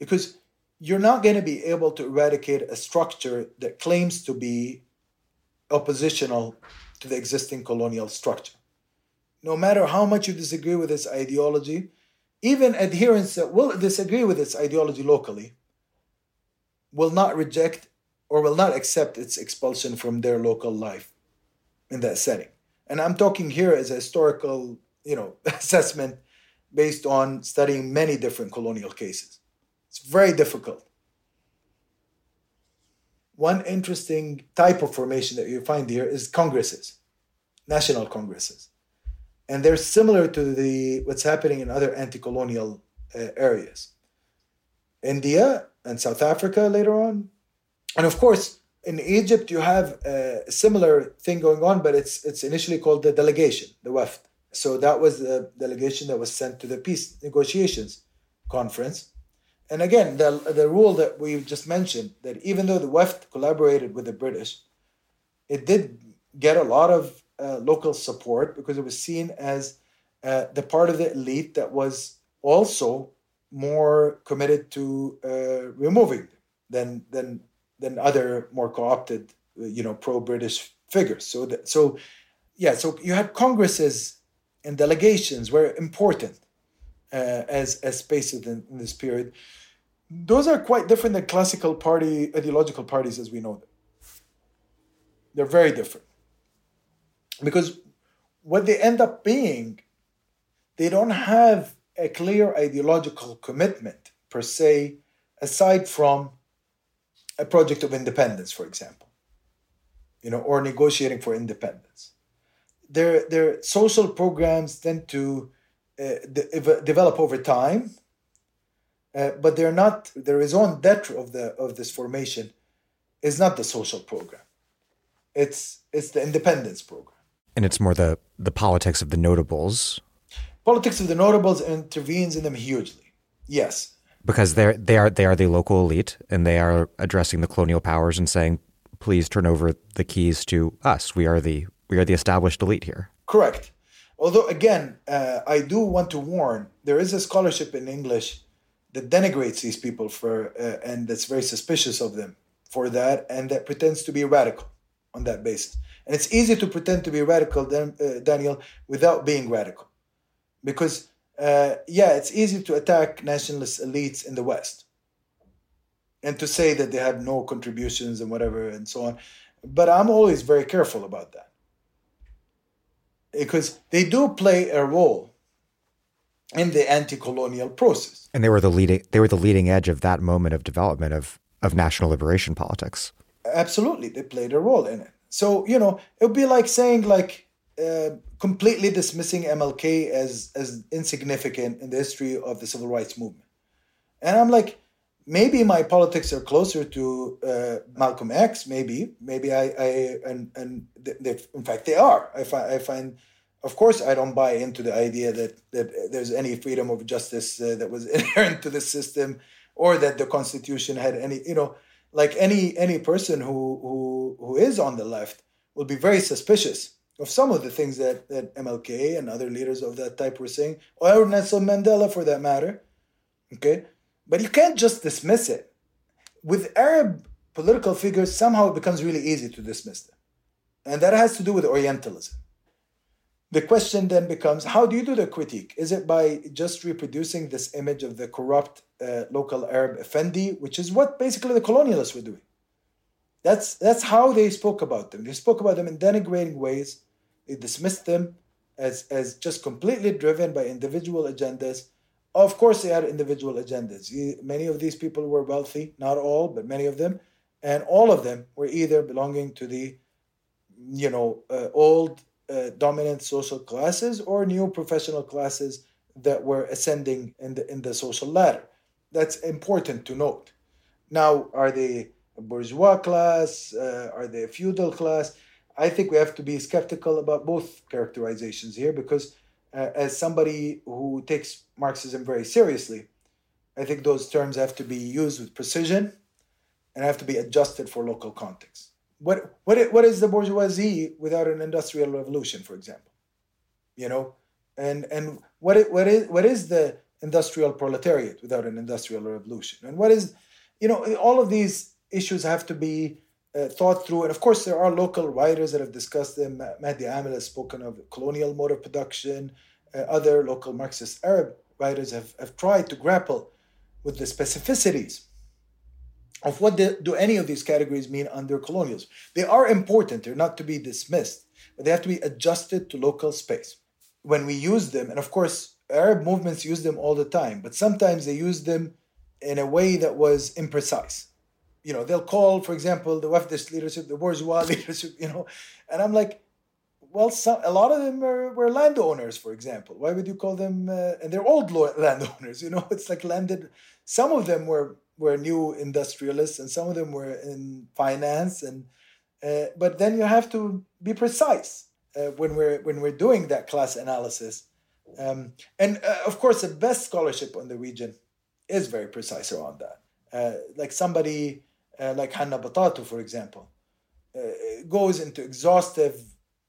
because you're not going to be able to eradicate a structure that claims to be oppositional to the existing colonial structure. No matter how much you disagree with its ideology, even adherents that will disagree with its ideology locally will not reject or will not accept its expulsion from their local life in that setting. And I'm talking here as a historical, you know, [LAUGHS] assessment based on studying many different colonial cases. It's very difficult. One interesting type of formation that you find here is congresses, national congresses. And they're similar to the what's happening in other anti-colonial uh, areas. India and South Africa later on, and of course, in Egypt, you have a similar thing going on, but it's it's initially called the delegation, the Wafd. So that was the delegation that was sent to the peace negotiations conference. And again, the, the rule that we just mentioned, that even though the Wafd collaborated with the British, it did get a lot of uh, local support because it was seen as uh, the part of the elite that was also more committed to uh, removing than than than other more co-opted, you know, pro-British figures. So that, so, yeah, so you had congresses and delegations were important uh, as as spaces in, in, this period. Those are quite different than classical party ideological parties as we know them. They're very different because what they end up being, they don't have a clear ideological commitment per se, aside from a project of independence, for example, you know, or negotiating for independence. Their their social programs tend to uh, de- develop over time, uh, but they're not. The raison d'être of the of this formation is not the social program. It's it's the independence program, and it's more the the politics of the notables. Politics of the notables intervenes in them hugely. Yes, because they're they are they are the local elite and they are addressing the colonial powers and saying please turn over the keys to us we are the we are the established elite here correct although again uh, i do want to warn there is a scholarship in english that denigrates these people for uh, and that's very suspicious of them for that and that pretends to be radical on that basis. And it's easy to pretend to be radical uh, daniel without being radical. Because uh, yeah, it's easy to attack nationalist elites in the West and to say that they had no contributions and whatever and so on. But I'm always very careful about that. Because they do play a role in the anti-colonial process. And they were the leading they were the leading edge of that moment of development of of national liberation politics. Absolutely, they played a role in it. So you know, it would be like saying like uh, completely dismissing MLK as as insignificant in the history of the civil rights movement. And I'm like, maybe my politics are closer to uh, Malcolm X. Maybe, maybe I, I and and they, in fact they are. I find, I find, of course, I don't buy into the idea that that there's any freedom of justice uh, that was [LAUGHS] inherent to the system, or that the Constitution had any, you know, like any any person who who who is on the left will be very suspicious of some of the things that, that MLK and other leaders of that type were saying, or Nelson Mandela for that matter. Okay? But you can't just dismiss it. With Arab political figures, somehow it becomes really easy to dismiss them. And that has to do with Orientalism. The question then becomes how do you do the critique? Is it by just reproducing this image of the corrupt uh, local Arab effendi, which is what basically the colonialists were doing? That's, that's how they spoke about them. They spoke about them in denigrating ways they dismissed them as, as just completely driven by individual agendas. Of course, they had individual agendas. Many of these people were wealthy, not all, but many of them. And all of them were either belonging to the, you know, uh, old uh, dominant social classes or new professional classes that were ascending in the in the social ladder. That's important to note. Now, are they a bourgeois class? Uh, are they a feudal class? I think we have to be skeptical about both characterizations here because, uh, as somebody who takes Marxism very seriously, I think those terms have to be used with precision and have to be adjusted for local context. What, what, what is the bourgeoisie without an industrial revolution, for example? You know, and, and what, it, what, is, what is the industrial proletariat without an industrial revolution? And what is, you know, all of these issues have to be uh, thought through. And of course, there are local writers that have discussed them. Mahdi Amil has spoken of colonial mode of production. Uh, other local Marxist Arab writers have, have tried to grapple with the specificities of what the, do any of these categories mean under colonialism. They are important, they're not to be dismissed, but they have to be adjusted to local space. When we use them, and of course, Arab movements use them all the time, but sometimes they use them in a way that was imprecise. You know, they'll call, for example, the Wafdist leadership, the bourgeois [LAUGHS] leadership, you know, and I'm like, well, some, a lot of them are, were landowners, for example. Why would you call them? Uh, and they're old [LAUGHS] landowners. You know, it's like landed. Some of them were were new industrialists, and some of them were in finance. And uh, but then you have to be precise uh, when we're when we're doing that class analysis. Um, and uh, of course, the best scholarship on the region is very precise around that. Uh, like somebody uh, like Hanna Batatu, for example, goes into exhaustive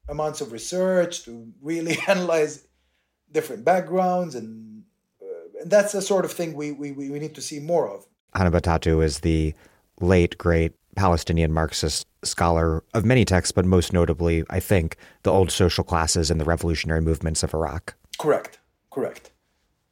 amounts of research to really [LAUGHS] analyze different backgrounds and, uh, and that's the sort of thing we, we, we need to see more of. Hanna Batatu is the late great Palestinian Marxist scholar of many texts, but most notably, I think, the old social classes and the revolutionary movements of Iraq. Correct, correct,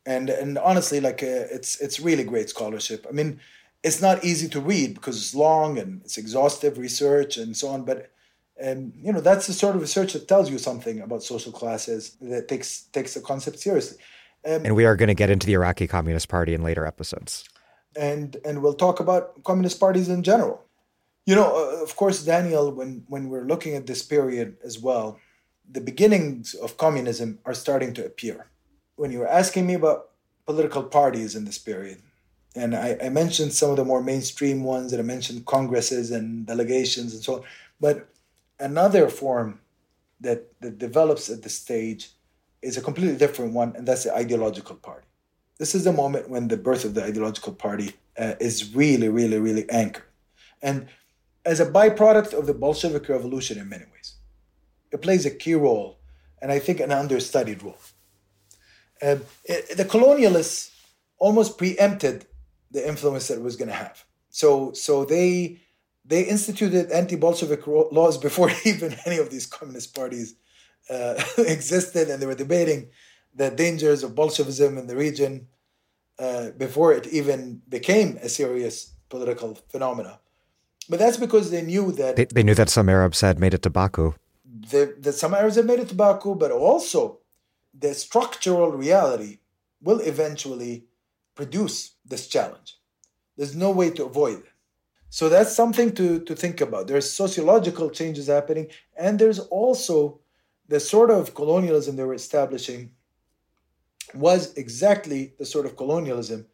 and and honestly, like uh, it's it's really great scholarship. I mean, it's not easy to read because it's long and it's exhaustive research and so on, but and you know that's the sort of research that tells you something about social classes that takes takes the concept seriously. Um, and we are going to get into the Iraqi Communist Party in later episodes. And and we'll talk about communist parties in general. You know, uh, of course, Daniel, when when we're looking at this period as well, the beginnings of communism are starting to appear. When you were asking me about political parties in this period, and I, I mentioned some of the more mainstream ones, and I mentioned congresses and delegations and so on, but another form that, that develops at this stage is a completely different one, and that's the ideological party. This is the moment when the birth of the ideological party uh, is really, really, really anchored. And as a byproduct of the Bolshevik Revolution in many ways, it plays a key role, and I think an understudied role. Um, it, the colonialists almost preempted the influence that it was going to have. So, so they they instituted anti-Bolshevik laws [LAUGHS] before [LAUGHS] even any of these communist parties uh, [LAUGHS] existed, and they were debating the dangers of Bolshevism in the region uh, before it even became a serious political phenomena. But that's because they knew that they, they knew that some Arabs had made it to Baku. that some Arabs had made it to Baku, but also the structural reality will eventually produce this challenge. There's no way to avoid it. So that's something to, to think about. There's sociological changes happening, and there's also the sort of colonialism they were establishing was exactly the sort of colonialism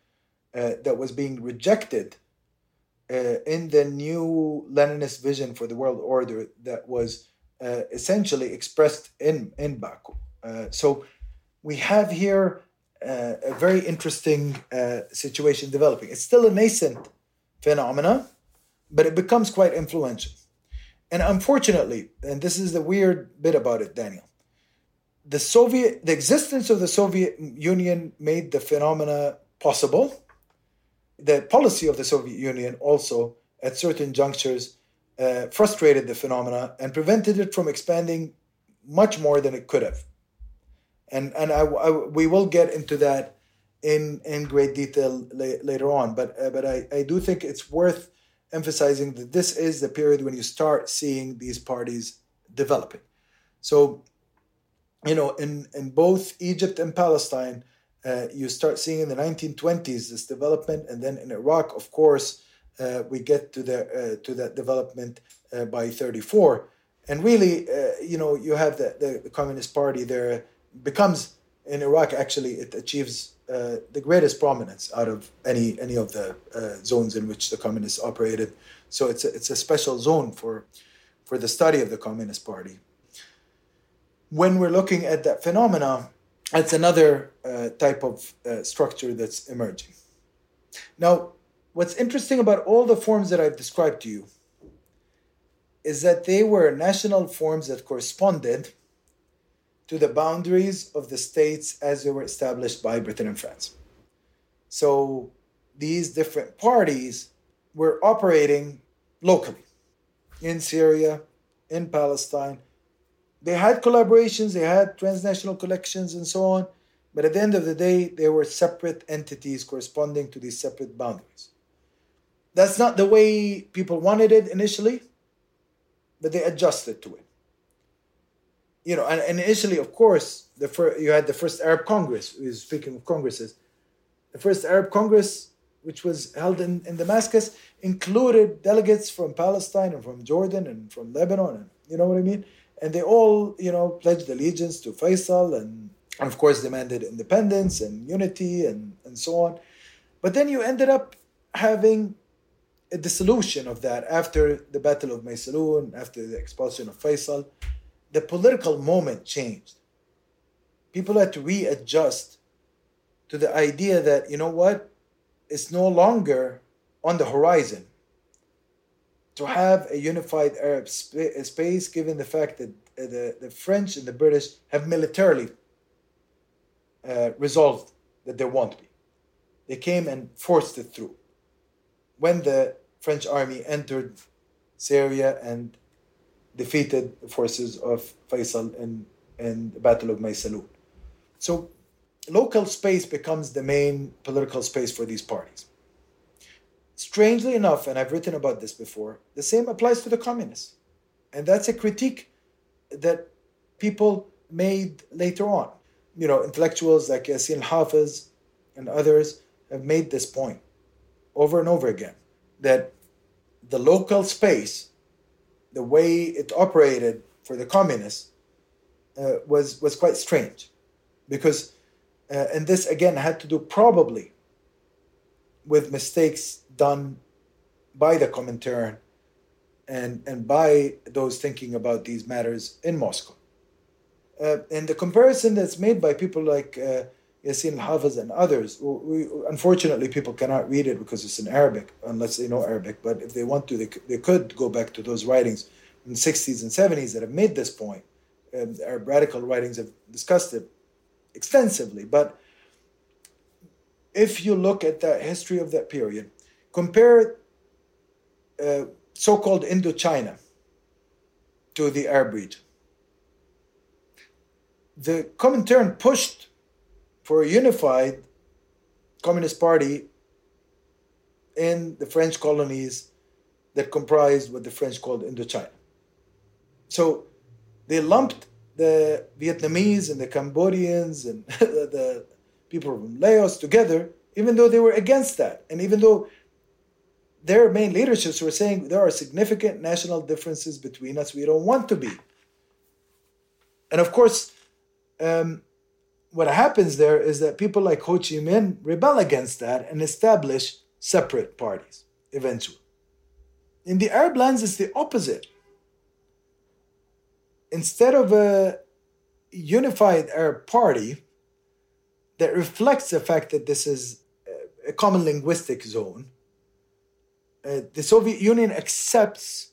uh, that was being rejected uh, in the new Leninist vision for the world order that was uh, essentially expressed in, in Baku. Uh, so we have here uh, a very interesting uh, situation developing. It's still a nascent phenomena but it becomes quite influential. And unfortunately, and this is the weird bit about it, Daniel, the Soviet, the existence of the Soviet Union made the phenomena possible. The policy of the Soviet Union also, at certain junctures, uh, frustrated the phenomena and prevented it from expanding much more than it could have. And and I, I we will get into that in in great detail la- later on. But uh, but I, I do think it's worth emphasizing that this is the period when you start seeing these parties developing. So, you know, in, in both Egypt and Palestine, uh, you start seeing in the 1920s this development, and then in Iraq, of course, uh, we get to the uh, to that development uh, by 34. And really, uh, you know, you have the, the, Communist Party there becomes in Iraq actually it achieves uh, the greatest prominence out of any any of the zones in which the communists operated. So it's a, it's a special zone for for the study of the Communist Party. When we're looking at that phenomena, it's another uh, type of uh, structure that's emerging. Now, what's interesting about all the forms that I've described to you is that they were national forms that corresponded to the boundaries of the states as they were established by Britain and France. So these different parties were operating locally in Syria, in Palestine. They had collaborations, they had transnational collections, and so on. But at the end of the day, they were separate entities corresponding to these separate boundaries. That's not the way people wanted it initially but they adjusted to it. You know, and, initially, of course, the fir- you had the first Arab Congress. Speaking of congresses, the first Arab Congress, which was held in, in Damascus, included delegates from Palestine and from Jordan and from Lebanon, and you know what I mean. And they all, you know, pledged allegiance to Faisal and, of course, demanded independence and unity and, and so on. But then you ended up having a dissolution of that after the Battle of Maysalun, after the expulsion of Faisal. The political moment changed. People had to readjust to the idea that, you know what, it's no longer on the horizon to have a unified Arab sp- space, given the fact that uh, the, the French and the British have militarily uh, resolved that there won't be. They came and forced it through when the French army entered Syria and defeated the forces of Faisal in, in the Battle of Maysalun. So local space becomes the main political space for these parties. Strangely enough, and I've written about this before, the same applies to the communists. And that's a critique that people made later on. You know, intellectuals like Yassin Hafiz and others have made this point over and over again that the local space, the way it operated for the communists, uh, was was quite strange, because uh, and this again had to do probably with mistakes done by the Comintern and and by those thinking about these matters in Moscow. Uh, and the comparison that's made by people like uh, Yassin Hafiz and others. We, unfortunately, people cannot read it because it's in Arabic, unless they know Arabic. But if they want to, they, they could go back to those writings in the 60s and 70s that have made this point. Um, Arab radical writings have discussed it extensively. But if you look at the history of that period, compare uh, so called Indochina to the Arab region. The Comintern pushed for a unified Communist Party in the French colonies that comprised what the French called Indochina. So they lumped the Vietnamese and the Cambodians and [LAUGHS] the, the people from Laos together, even though they were against that. And even though their main leaderships were saying there are significant national differences between us, we don't want to be. And of course, um, what happens there is that people like Ho Chi Minh rebel against that and establish separate parties eventually. In the Arab lands, it's the opposite. Instead of a unified Arab party that reflects the fact that this is a common linguistic zone, uh, the Soviet Union accepts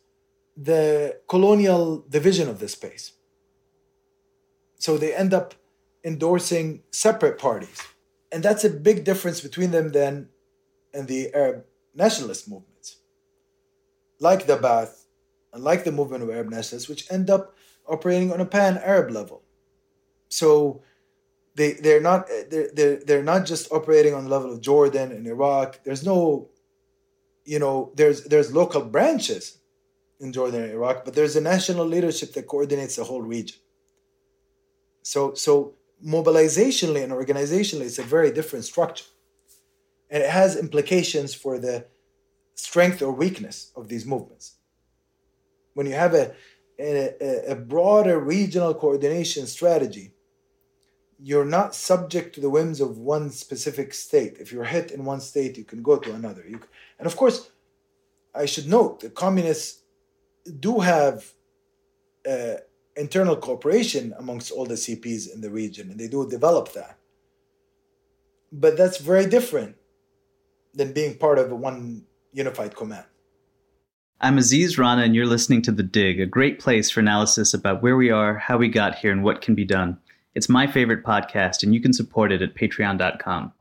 the colonial division of the space. So they end up endorsing separate parties. And that's a big difference between them then and the Arab nationalist movements, like the Ba'ath and like the movement of Arab nationalists, which end up operating on a pan Arab level. So they, they're, not, eh, they're, they're, they're not just operating on the level of Jordan and Iraq. There's no, you know, there's, there's local branches in Jordan and Iraq, but there's a national leadership that coordinates the whole region. So, so mobilizationally and organizationally, it's a very different structure. And it has implications for the strength or weakness of these movements. When you have a, a, a broader regional coordination strategy, you're not subject to the whims of one specific state. If you're hit in one state, you can go to another. You, and of course, I should note the communists do have uh, internal cooperation amongst all the CPs in the region, and they do develop that. But that's very different than being part of one unified command. I'm Aziz Rana, and you're listening to The Dig, a great place for analysis about where we are, how we got here, and what can be done. It's my favorite podcast, and you can support it at patreon.com.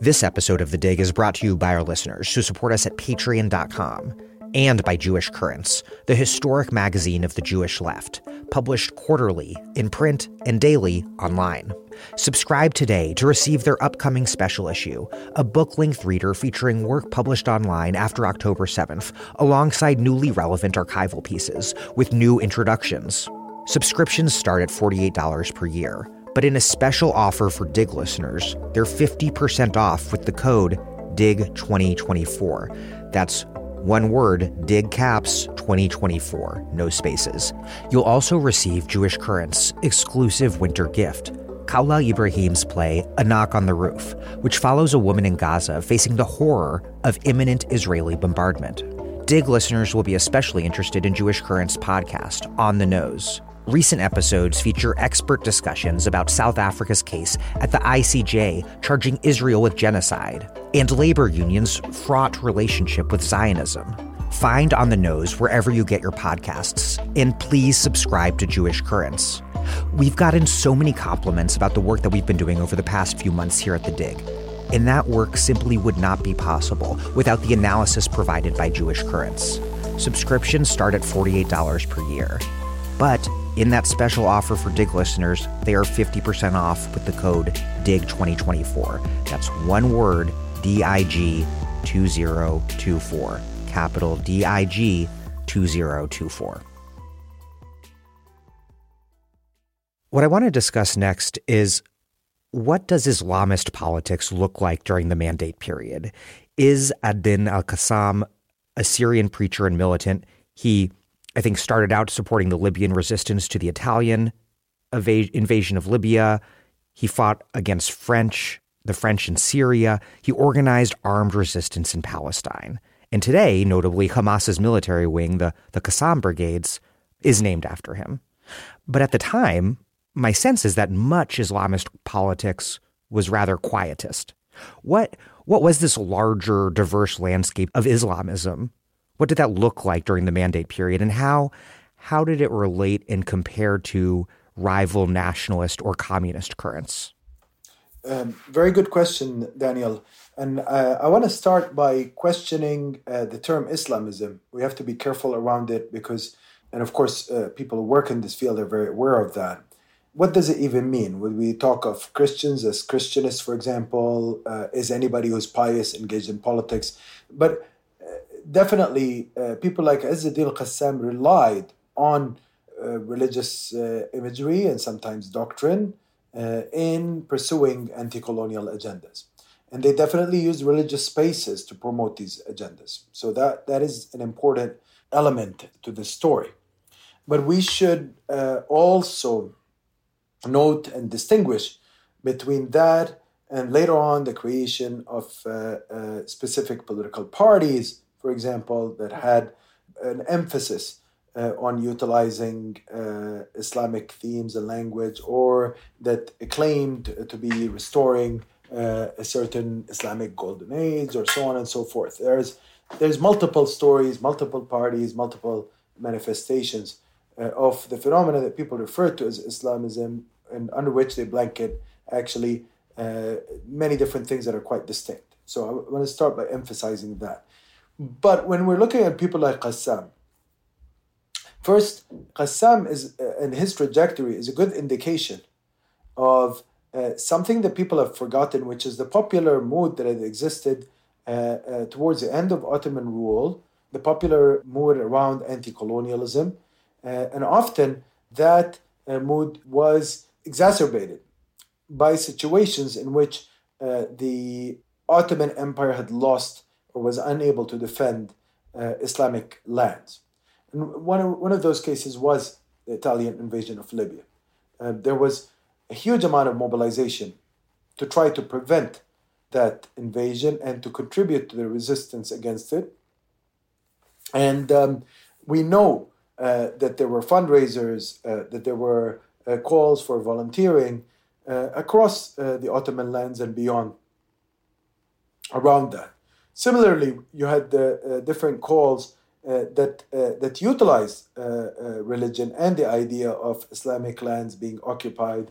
This episode of The Dig is brought to you by our listeners who support us at patreon.com and by Jewish Currents, the historic magazine of the Jewish left, published quarterly in print and daily online. Subscribe today to receive their upcoming special issue, a book length reader featuring work published online after October 7th, alongside newly relevant archival pieces with new introductions. Subscriptions start at $48 per year, but in a special offer for DIG listeners, they're 50% off with the code DIG2024. That's one word, dig caps 2024, no spaces. You'll also receive Jewish Currents' exclusive winter gift, Khawla Ibraheem's play A Knock on the Roof, which follows a woman in Gaza facing the horror of imminent Israeli bombardment. Dig listeners will be especially interested in Jewish Currents' podcast, On the Nose. Recent episodes feature expert discussions about South Africa's case at the ICJ charging Israel with genocide and labor unions' fraught relationship with Zionism. Find On the Nose wherever you get your podcasts, and please subscribe to Jewish Currents. We've gotten so many compliments about the work that we've been doing over the past few months here at The Dig, and that work simply would not be possible without the analysis provided by Jewish Currents. Subscriptions start at $48 per year. But in that special offer for DIG listeners, they are 50% off with the code DIG2024. That's one word, DIG 2024. Capital DIG 2024. What I want to discuss next is what does Islamist politics look like during the mandate period? Is Adin al Qassam a Syrian preacher and militant? He I think, started out supporting the Libyan resistance to the Italian invasion of Libya. He fought against French, the French in Syria. He organized armed resistance in Palestine. And today, notably, Hamas's military wing, the, the Qassam Brigades, is named after him. But at the time, my sense is that much Islamist politics was rather quietist. What, what was this larger, diverse landscape of Islamism what did that look like during the mandate period, and how how did it relate and compare to rival nationalist or communist currents? Um, very good question, Daniel. And uh, I want to start by questioning uh, the term Islamism. We have to be careful around it because, and of course, uh, people who work in this field are very aware of that. What does it even mean? Would we talk of Christians as Christianists, for example? Uh, is anybody who's pious engaged in politics? But definitely uh, people like Izzuddin Qassam relied on uh, religious uh, imagery and sometimes doctrine uh, in pursuing anti colonial agendas. And they definitely used religious spaces to promote these agendas. So that, that is an important element to the story. But we should uh, also note and distinguish between that and later on the creation of uh, specific political parties for example, that had an emphasis uh, on utilizing uh, Islamic themes and language, or that claimed to be restoring uh, a certain Islamic golden age, or so on and so forth. There's there's multiple stories, multiple parties, multiple manifestations uh, of the phenomena that people refer to as Islamism, and under which they blanket actually uh, many different things that are quite distinct. So I want to start by emphasizing that. But when we're looking at people like Qassam, first, Qassam is and his trajectory is a good indication of uh, something that people have forgotten, which is the popular mood that had existed uh, uh, towards the end of Ottoman rule, the popular mood around anti-colonialism, uh, and often that uh, mood was exacerbated by situations in which uh, the Ottoman Empire had lost was unable to defend uh, Islamic lands. And one of, one of those cases was the Italian invasion of Libya. Uh, there was a huge amount of mobilization to try to prevent that invasion and to contribute to the resistance against it. And um, we know uh, that there were fundraisers, uh, that there were uh, calls for volunteering uh, across uh, the Ottoman lands and beyond around that. Similarly, you had the uh, different calls uh, that uh, that utilized religion and the idea of Islamic lands being occupied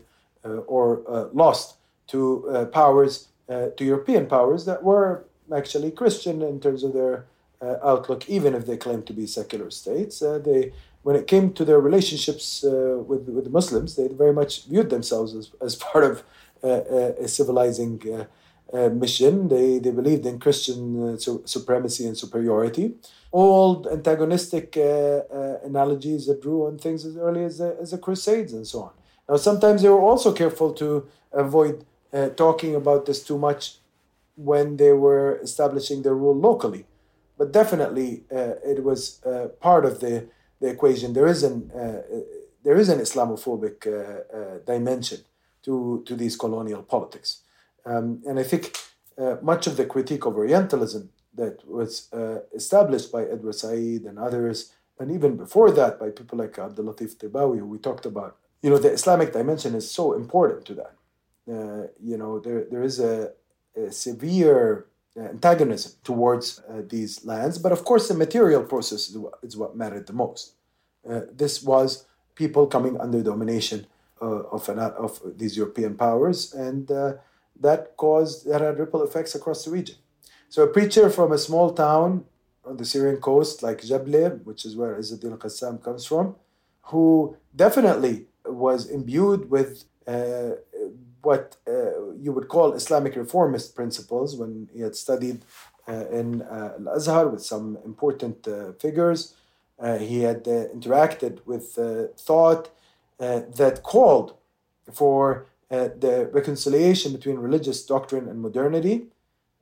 or lost to powers, to European powers that were actually Christian in terms of their uh, outlook, even if they claim to be secular states. Uh, they, when it came to their relationships uh, with with Muslims, they very much viewed themselves as, as [LAUGHS] part of a civilizing mission. They they believed in Christian su- supremacy and superiority. Old antagonistic analogies that drew on things as early as the, as the Crusades and so on. Now, sometimes they were also careful to avoid uh, talking about this too much when they were establishing their rule locally but definitely uh, it was uh, part of the, the equation. There is an uh, there is an Islamophobic uh, uh, dimension to to these colonial politics, um, and I think uh, much of the critique of Orientalism that was established by Edward Said and others, and even before that by people like Abdul Latif who we talked about. You know, the Islamic dimension is so important to that. you know, there there is a, a severe uh, antagonism towards uh, these lands. But of course, the material process is what, is what mattered the most. Uh, this was people coming under domination uh, of, an, of these European powers, and uh, that caused that had ripple effects across the region. So, a preacher from a small town on the Syrian coast, like Jableh, which is where Izzuddin Qassam comes from, who definitely was imbued with uh, what uh, you would call Islamic reformist principles when he had studied uh, in uh, Al Azhar with some important uh, figures. Uh, he had interacted with thought that called for the reconciliation between religious doctrine and modernity.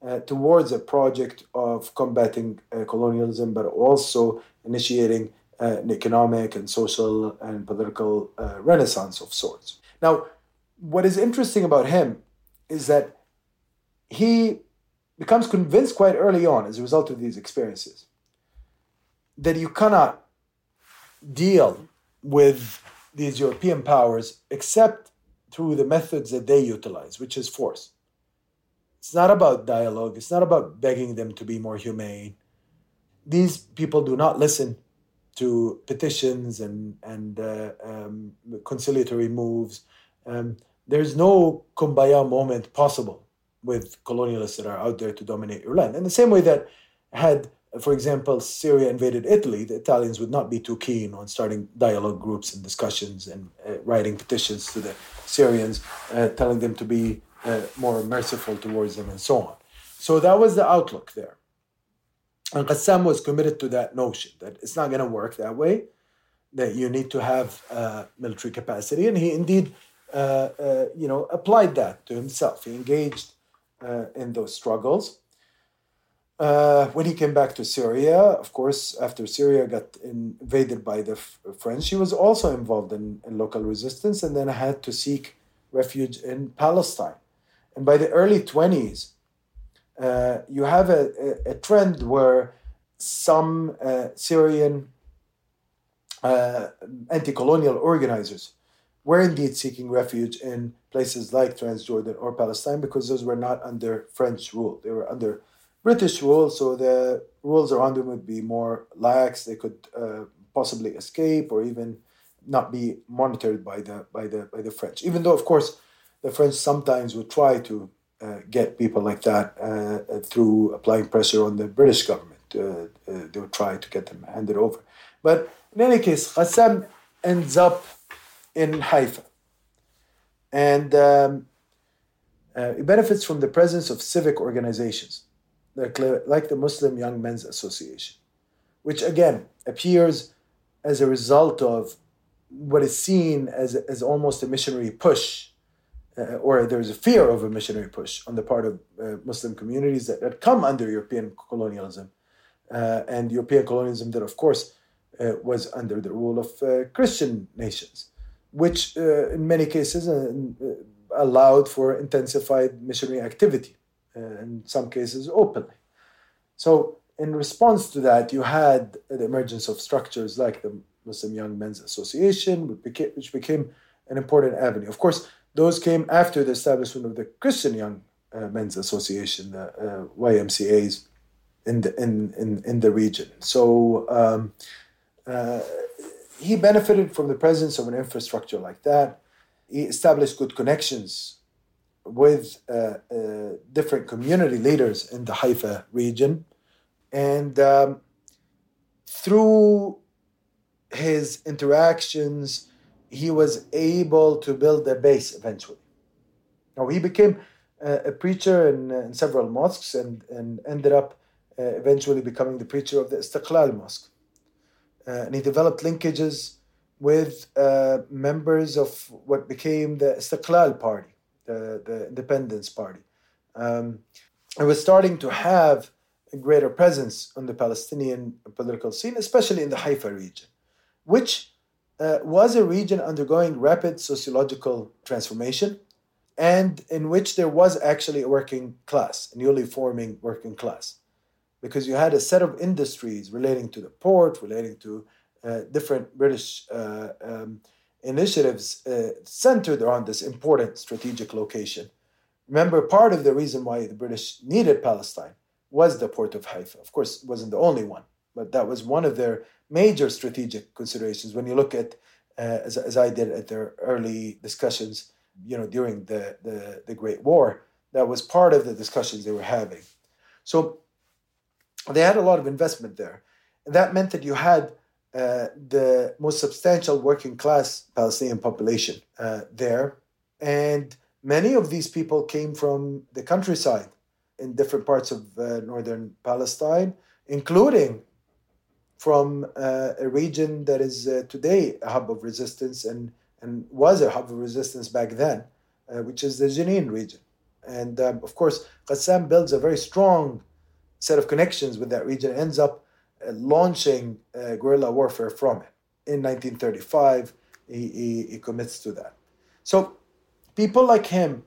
Uh, towards a project of combating uh, colonialism, but also initiating uh, an economic and social and political renaissance of sorts. Now, what is interesting about him is that he becomes convinced quite early on as a result of these experiences that you cannot deal with these European powers except through the methods that they utilize, which is force. It's not about dialogue, it's not about begging them to be more humane. These people do not listen to petitions and, and uh, um, conciliatory moves. Um, there's no kumbaya moment possible with colonialists that are out there to dominate your land. In the same way that had, for example, Syria invaded Italy, the Italians would not be too keen on starting dialogue groups and discussions and uh, writing petitions to the Syrians, uh, telling them to be uh, more merciful towards them and so on. So that was the outlook there. And Qassam was committed to that notion that it's not going to work that way, that you need to have uh, military capacity. And he indeed uh, uh, you know, applied that to himself. He engaged uh, in those struggles. When he came back to Syria, of course, after Syria got invaded by the French, he was also involved in, in local resistance and then had to seek refuge in Palestine. And by the early 20s, uh, you have a, a, a, trend where some uh, Syrian uh, anti colonial organizers were indeed seeking refuge in places like Transjordan or Palestine because those were not under French rule. They were under British rule, so the rules around them would be more lax. They could uh, possibly escape or even not be monitored by the by the by the French. Even though, of course, the French sometimes would try to uh, get people like that uh, through applying pressure on the British government. Uh, uh, they would try to get them handed over. But in any case, Qassam ends up in Haifa. And um, uh, it benefits from the presence of civic organizations, like, like the Muslim Young Men's Association, which again appears as a result of what is seen as, as almost a missionary push, uh, or there's a fear of a missionary push on the part of uh, Muslim communities that, that come under European colonialism. Uh, and European colonialism that, of course, uh, was under the rule of uh, Christian nations, which uh, in many cases allowed for intensified missionary activity, in some cases openly. So, in response to that, you had the emergence of structures like the Muslim Young Men's Association, which became, which became an important avenue. Of course, those came after the establishment of the Christian Young uh, Men's Association, the uh, YMCA's, in the in, in, in the region. So um, uh, he benefited from the presence of an infrastructure like that. He established good connections with uh, uh, different community leaders in the Haifa region, and um, through his interactions, he was able to build a base eventually. Now he became a preacher in, in, several mosques and, and ended up uh, eventually becoming the preacher of the Istiqlal Mosque. Uh, and he developed linkages with uh, members of what became the Istiqlal Party, the, the Independence Party. Um, it was starting to have a greater presence on the Palestinian political scene, especially in the Haifa region, which uh, was a region undergoing rapid sociological transformation and in which there was actually a working class, a newly forming working class, because you had a set of industries relating to the port, relating to uh, different British uh, um, initiatives uh, centered around this important strategic location. Remember, part of the reason why the British needed Palestine was the port of Haifa. Of course, it wasn't the only one, but that was one of their major strategic considerations. When you look at, uh, as, as I did at their early discussions, you know, during the, the, the Great War. That was part of the discussions they were having. So they had a lot of investment there. And that meant that you had uh, the most substantial working class Palestinian population uh, there. And many of these people came from the countryside in different parts of uh, northern Palestine, including from uh, a region that is uh, today a hub of resistance and and was a hub of resistance back then, which is the Jenin region. And um, of course, Qassam builds a very strong set of connections with that region, ends up launching uh, guerrilla warfare from it. In 1935, he, he, he commits to that. So people like him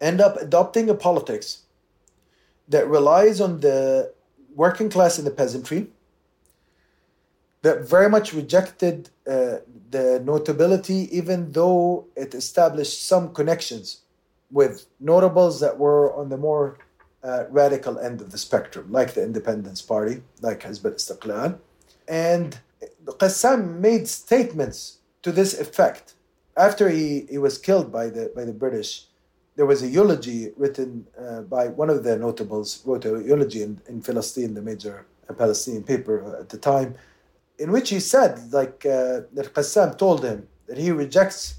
end up adopting a politics that relies on the working class and the peasantry that very much rejected uh, the notability, even though it established some connections with notables that were on the more uh, radical end of the spectrum, like the Independence Party, like Hizb al-Istiqlal. And Qassam made statements to this effect. After he, he was killed by the, by the British, there was a eulogy written uh, by one of the notables, wrote a eulogy in, in Filastin, the major Palestinian paper at the time, in which he said, like uh, that Qassam told him that he rejects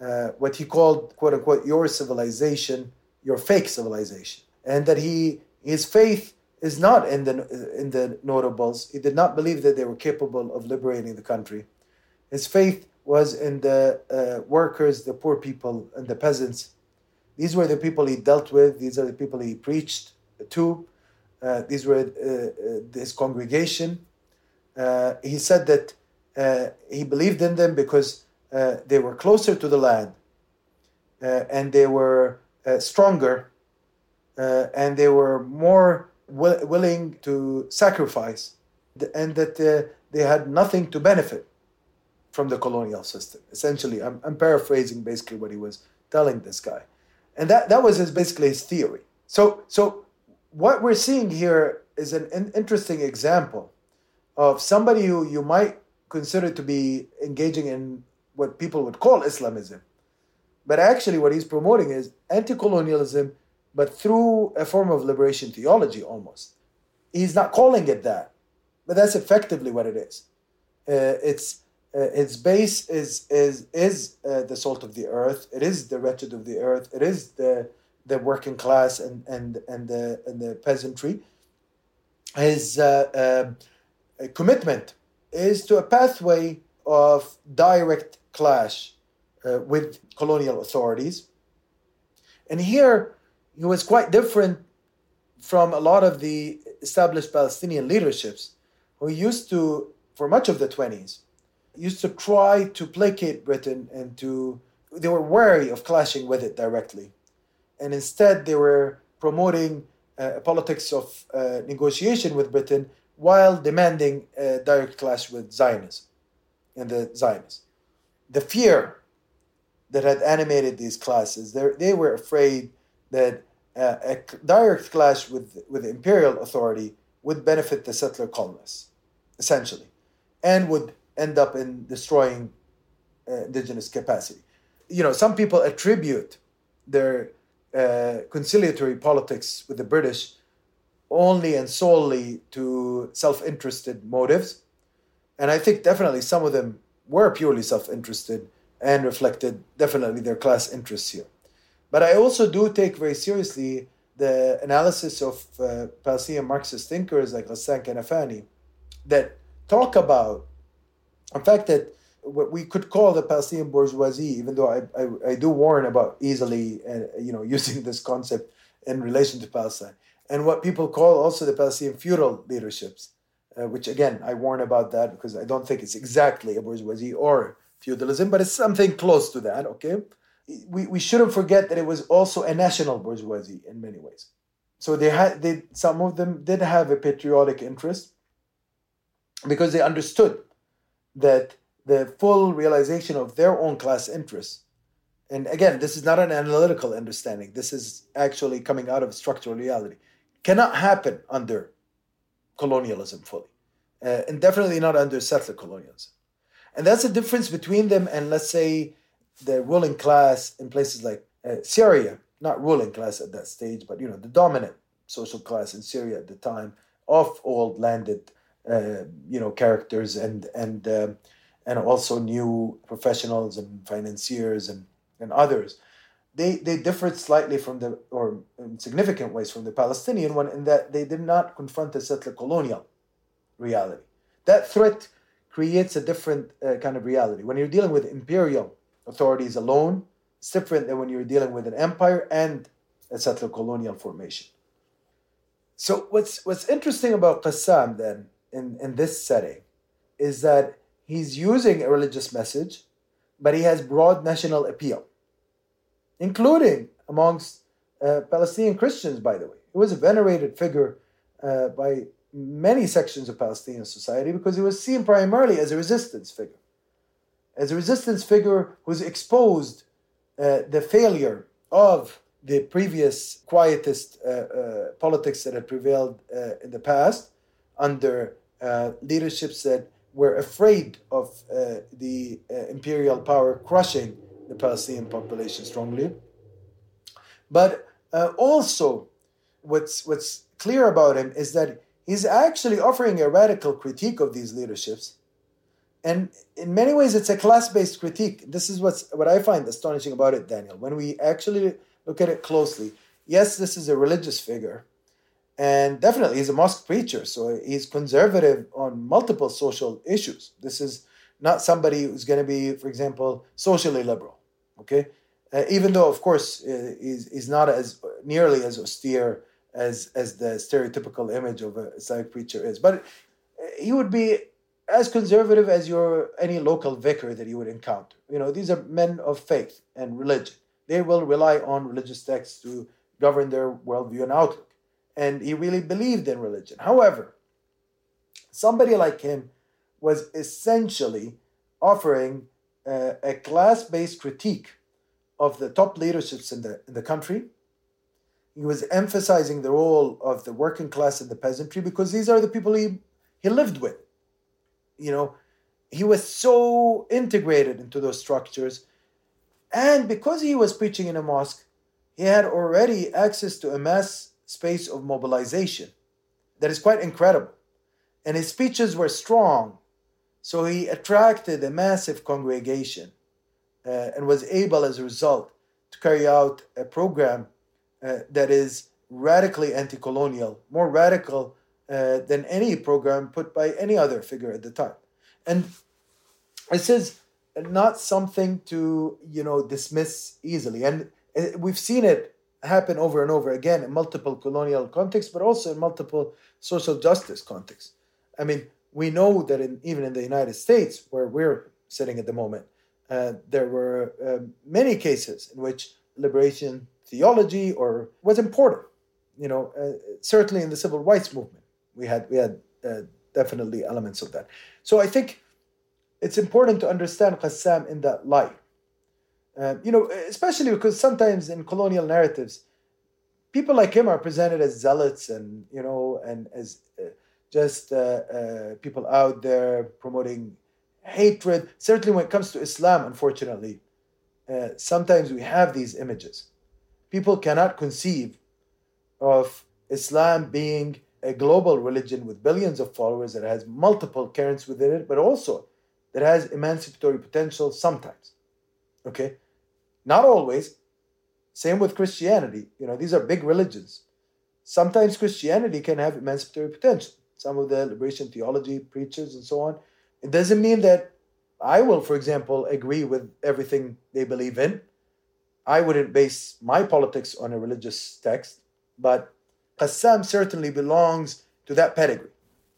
uh, what he called, quote unquote, your civilization, your fake civilization, and that he his faith is not in the in the notables. He did not believe that they were capable of liberating the country. His faith was in the uh, workers, the poor people, and the peasants. These were the people he dealt with. These are the people he preached to. Uh, these were uh, uh, his congregation uh, he said that uh, he believed in them because they were closer to the land and they were stronger uh, and they were more will- willing to sacrifice and that they had nothing to benefit from the colonial system. Essentially, I'm, I'm paraphrasing basically what he was telling this guy. And that, that was his, basically his theory. So, so what we're seeing here is an, an interesting example of somebody who you might consider to be engaging in what people would call Islamism. But actually, what he's promoting is anti colonialism, but through a form of liberation theology almost. He's not calling it that, but that's effectively what it is. Uh, it's uh, its base is is is uh, the salt of the earth. It is the wretched of the earth. It is the the working class and and and the and the peasantry. His uh, um, commitment is to a pathway of direct clash uh, with colonial authorities. And here he was quite different from a lot of the established Palestinian leaderships who used to, for much of the 20s, used to try to placate Britain and to, they were wary of clashing with it directly. And instead, they were promoting uh, a politics of uh, negotiation with Britain while demanding a direct clash with Zionism and the Zionists. The fear that had animated these classes, they were afraid that uh, a direct clash with, with imperial authority would benefit the settler colonists, essentially, and would end up in destroying uh, indigenous capacity. You know, some people attribute their uh, conciliatory politics with the British only and solely to self interested motives. And I think definitely some of them were purely self interested and reflected definitely their class interests here. But I also do take very seriously the analysis of uh, Palestinian Marxist thinkers like Ghassan Kanafani that talk about, in fact, that what we could call the Palestinian bourgeoisie, even though I, I, I do warn about easily uh, you know [LAUGHS] using this concept in relation to Palestine, and what people call also the Palestinian feudal leaderships, uh, which again I warn about that because I don't think it's exactly a bourgeoisie or feudalism, but it's something close to that. Okay, we, we shouldn't forget that it was also a national bourgeoisie in many ways. So they had they some of them did have a patriotic interest because they understood that the full realization of their own class interests. And again, this is not an analytical understanding. This is actually coming out of structural reality. Cannot happen under colonialism fully, uh, and definitely not under settler colonialism. And that's the difference between them and, let's say, the ruling class in places like uh, Syria, not ruling class at that stage, but you know the dominant social class in Syria at the time of old landed, uh, you know, characters and and uh, and also new professionals and financiers and and others. They they differed slightly from the or in significant ways from the Palestinian one in that they did not confront the settler colonial reality. That threat creates a different uh, kind of reality. When you're dealing with imperial authorities alone, it's different than when you're dealing with an empire and a settler colonial formation. So what's what's interesting about Qassam then in, in this setting is that he's using a religious message, but he has broad national appeal, including amongst uh, Palestinian Christians, by the way. He was a venerated figure uh, by many sections of Palestinian society because he was seen primarily as a resistance figure. As a resistance figure who's exposed uh, the failure of the previous quietist uh, uh, politics that had prevailed uh, in the past under uh, leaderships that were afraid of uh, the imperial power crushing the Palestinian population strongly. But also, what's, what's clear about him is that he's actually offering a radical critique of these leaderships. And in many ways, it's a class based critique. This is what's, what I find astonishing about it, Daniel. When we actually look at it closely, yes, this is a religious figure. And definitely, he's a mosque preacher. So he's conservative on multiple social issues. This is not somebody who's going to be, for example, socially liberal. Okay. Uh, even though, of course, uh, he's, he's not as nearly as austere as as the stereotypical image of a Islamic preacher is. But he would be as conservative as your any local vicar that you would encounter. You know, these are men of faith and religion. They will rely on religious texts to govern their worldview and outlook. And he really believed in religion. However, somebody like him was essentially offering uh, a class-based critique of the top leaderships in the in the country he was emphasizing the role of the working class and the peasantry because these are the people he, he lived with. You know, he was so integrated into those structures. And because he was preaching in a mosque, he had already access to a mass space of mobilization that is quite incredible. And his speeches were strong. So he attracted a massive congregation uh, and was able, as a result, to carry out a program uh, that is radically anti colonial, more radical uh, than any program put by any other figure at the time. And this is not something to you know dismiss easily and uh, we've seen it happen over and over again in multiple colonial contexts but also in multiple social justice contexts i mean we know that in, even in the United States, where we're sitting at the moment, uh, there were uh, many cases in which liberation theology or was important. You know, uh, certainly in the civil rights movement, we had we had uh, definitely elements of that. So I think it's important to understand Qassam in that light. Uh, you know, especially because sometimes in colonial narratives, people like him are presented as zealots and you know and as uh, just uh, uh, people out there promoting hatred. Certainly, when it comes to Islam, unfortunately, sometimes we have these images. People cannot conceive of Islam being a global religion with billions of followers that has multiple currents within it, but also that has emancipatory potential sometimes. Okay? Not always. Same with Christianity. You know, these are big religions. Sometimes Christianity can have emancipatory potential. Some of the liberation theology preachers and so on. It doesn't mean that I will, for example, agree with everything they believe in. I wouldn't base my politics on a religious text, but Qassam certainly belongs to that pedigree.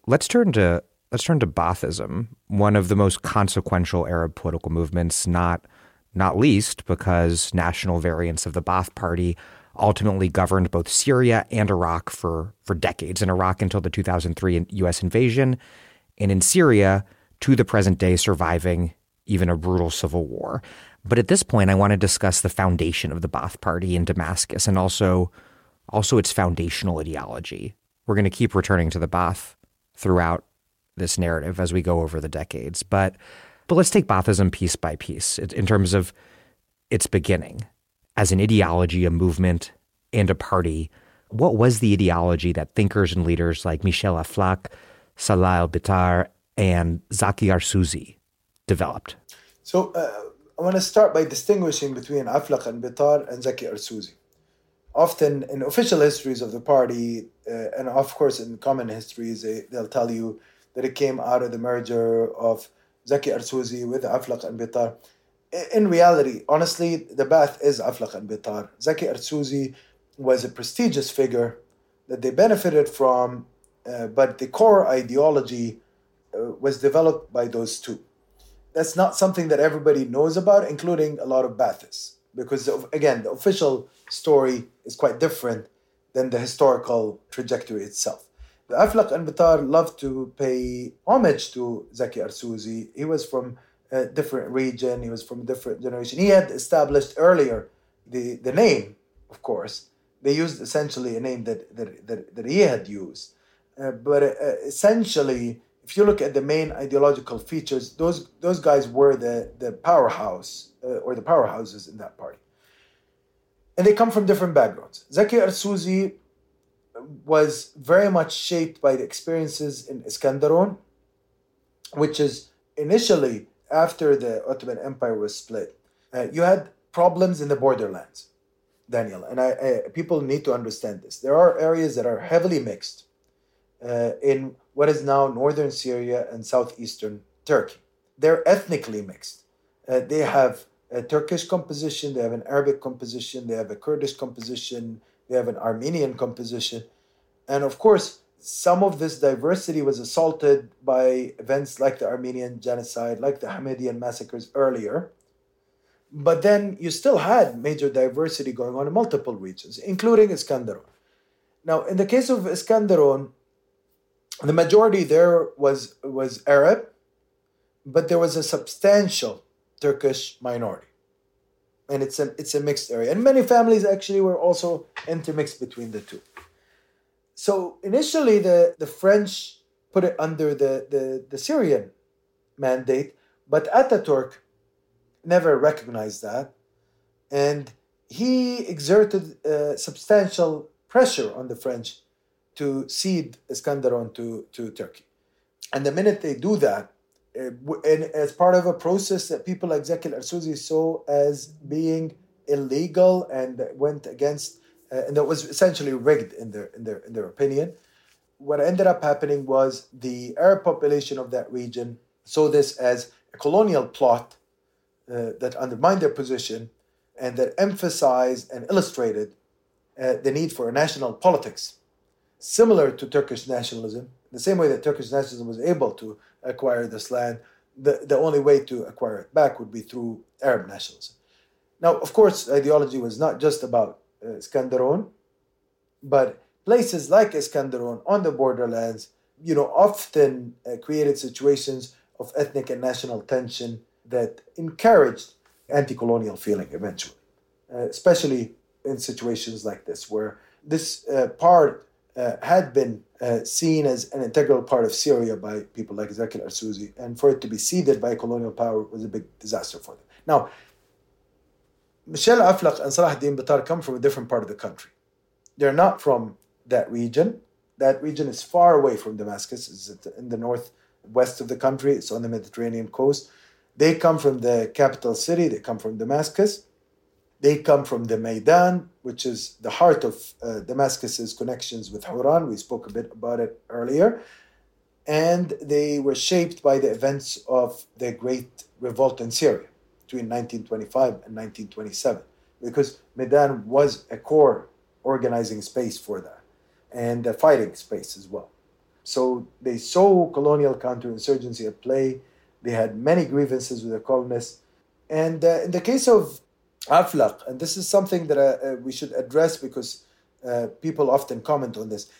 Let's turn to let's turn to Baathism, one of the most consequential Arab political movements, not not least because national variants of the Baath Party ultimately governed both Syria and Iraq for, for decades. In Iraq until the 2003 U.S. invasion, and in Syria to the present day, surviving even a brutal civil war. But at this point, I want to discuss the foundation of the Baath Party in Damascus and also also its foundational ideology. We're going to keep returning to the Baath throughout this narrative as we go over the decades. But but let's take Baathism piece by piece in terms of its beginning as an ideology, a movement, and a party. What was the ideology that thinkers and leaders like Michel Aflaq, Salah al-Bitar, and Zaki Arsuzi developed? So uh, I want to start by distinguishing between Aflaq and Bitar and Zaki Arsuzi often in official histories of the party, uh, and of course in common histories, they, they'll tell you that it came out of the merger of Zaki Arsuzi with Aflaq and Bitar. In reality, honestly, the Baath is Aflaq and Bitar. Zaki Arsuzi was a prestigious figure that they benefited from, uh, but the core ideology uh, was developed by those two. That's not something that everybody knows about, including a lot of Baathists, because again, the official story is quite different than the historical trajectory itself. The Aflaq and Bitar loved to pay homage to Zaki Arsuzi. He was from a different region, he was from a different generation. He had established earlier the, the name, of course. They used essentially a name that, that, that, that he had used. Uh, but uh, essentially, if you look at the main ideological features, those, those guys were the, the powerhouse uh, or the powerhouses in that party. And they come from different backgrounds. Zaki Arsuzi was very much shaped by the experiences in Iskandaron, which is initially after the Ottoman Empire was split. Uh, you had problems in the borderlands, Daniel, and I, I, people need to understand this. There are areas that are heavily mixed uh, in what is now northern Syria and southeastern Turkey. They're ethnically mixed. Uh, they have a Turkish composition, they have an Arabic composition, they have a Kurdish composition, they have an Armenian composition. And of course, some of this diversity was assaulted by events like the Armenian genocide, like the Hamidian massacres earlier. But then you still had major diversity going on in multiple regions, including Iskandaron. Now, in the case of Iskandaron, the majority there was, was Arab, but there was a substantial Turkish minority and it's a it's a mixed area. And many families actually were also intermixed between the two. So initially, the the French put it under the the, the Syrian mandate, but Ataturk never recognized that, and he exerted uh, substantial pressure on the French to cede Iskandaron to, to Turkey. And the minute they do that, and as part of a process that people like Zaki Arsuzi saw as being illegal and went against, uh, and that was essentially rigged in their in their in their opinion. What ended up happening was the Arab population of that region saw this as a colonial plot uh, that undermined their position and that emphasized and illustrated uh, the need for a national politics similar to Turkish nationalism, the same way that Turkish nationalism was able to acquire this land, the, the only way to acquire it back would be through Arab nationalism. Now, of course, ideology was not just about uh, but places like Iskandaron on the borderlands, you know, often uh, created situations of ethnic and national tension that encouraged anti-colonial feeling eventually, uh, especially in situations like this, where this uh, part uh, had been uh, seen as an integral part of Syria by people like Zaki al-Arsuzi, and for it to be ceded by colonial power was a big disaster for them. Now, Michel Aflaq and Salah ad-Din Bitar come from a different part of the country. They're not from that region. That region is far away from Damascus. It's in the northwest of the country. It's on the Mediterranean coast. They come from the capital city. They come from Damascus. They come from the Maidan, which is the heart of uh, Damascus's connections with Hauran. We spoke a bit about it earlier. And they were shaped by the events of the Great Revolt in Syria between 1925 and 1927, because Medan was a core organizing space for that and a fighting space as well. So they saw colonial counterinsurgency at play. They had many grievances with the colonists. And uh, in the case of Aflaq, and this is something that uh, uh, we should address because uh, people often comment on this.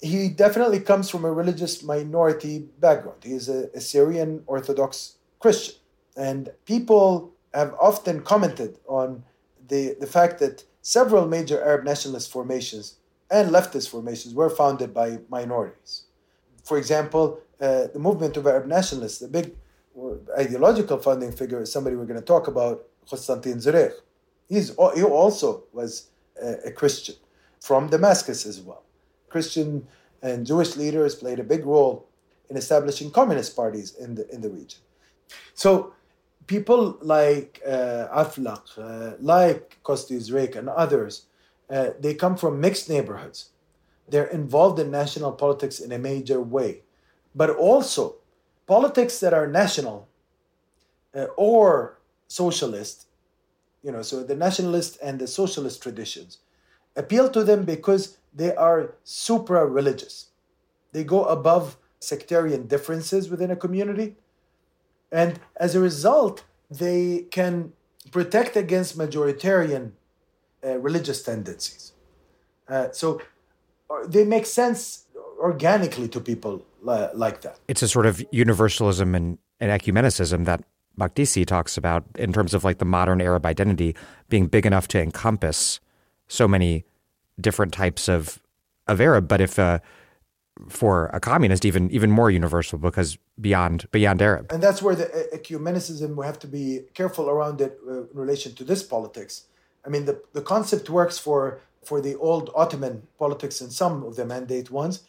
He definitely comes from a religious minority background. He is a, a Syrian Orthodox Christian. And people have often commented on the, the fact that several major Arab nationalist formations and leftist formations were founded by minorities. For example, uh, the movement of Arab nationalists, the big ideological founding figure is somebody we're going to talk about, Constantine Zurayk. He's, he also was a, a Christian from Damascus as well. Christian and Jewish leaders played a big role in establishing communist parties in the, in the region. So people like uh, Aflaq, uh, like Kosti Zurayk and others, uh, they come from mixed neighborhoods. They're involved in national politics in a major way. But also, politics that are national uh, or socialist, you know, so the nationalist and the socialist traditions appeal to them because they are supra religious. They go above sectarian differences within a community. And as a result, they can protect against majoritarian uh, religious tendencies. Uh, so uh, they make sense organically to people like that. It's a sort of universalism and, and ecumenicism that Makdisi talks about in terms of like the modern Arab identity being big enough to encompass so many different types of of Arab, but if uh, for a communist, even even more universal because beyond beyond Arab. And that's where the ecumenicism we have to be careful around it uh, in relation to this politics. I mean, the the concept works for for the old Ottoman politics and some of the mandate ones,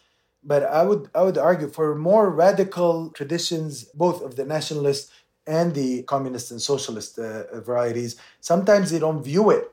but I would I would argue for more radical traditions, both of the nationalist and the communist and socialist uh, varieties, sometimes they don't view it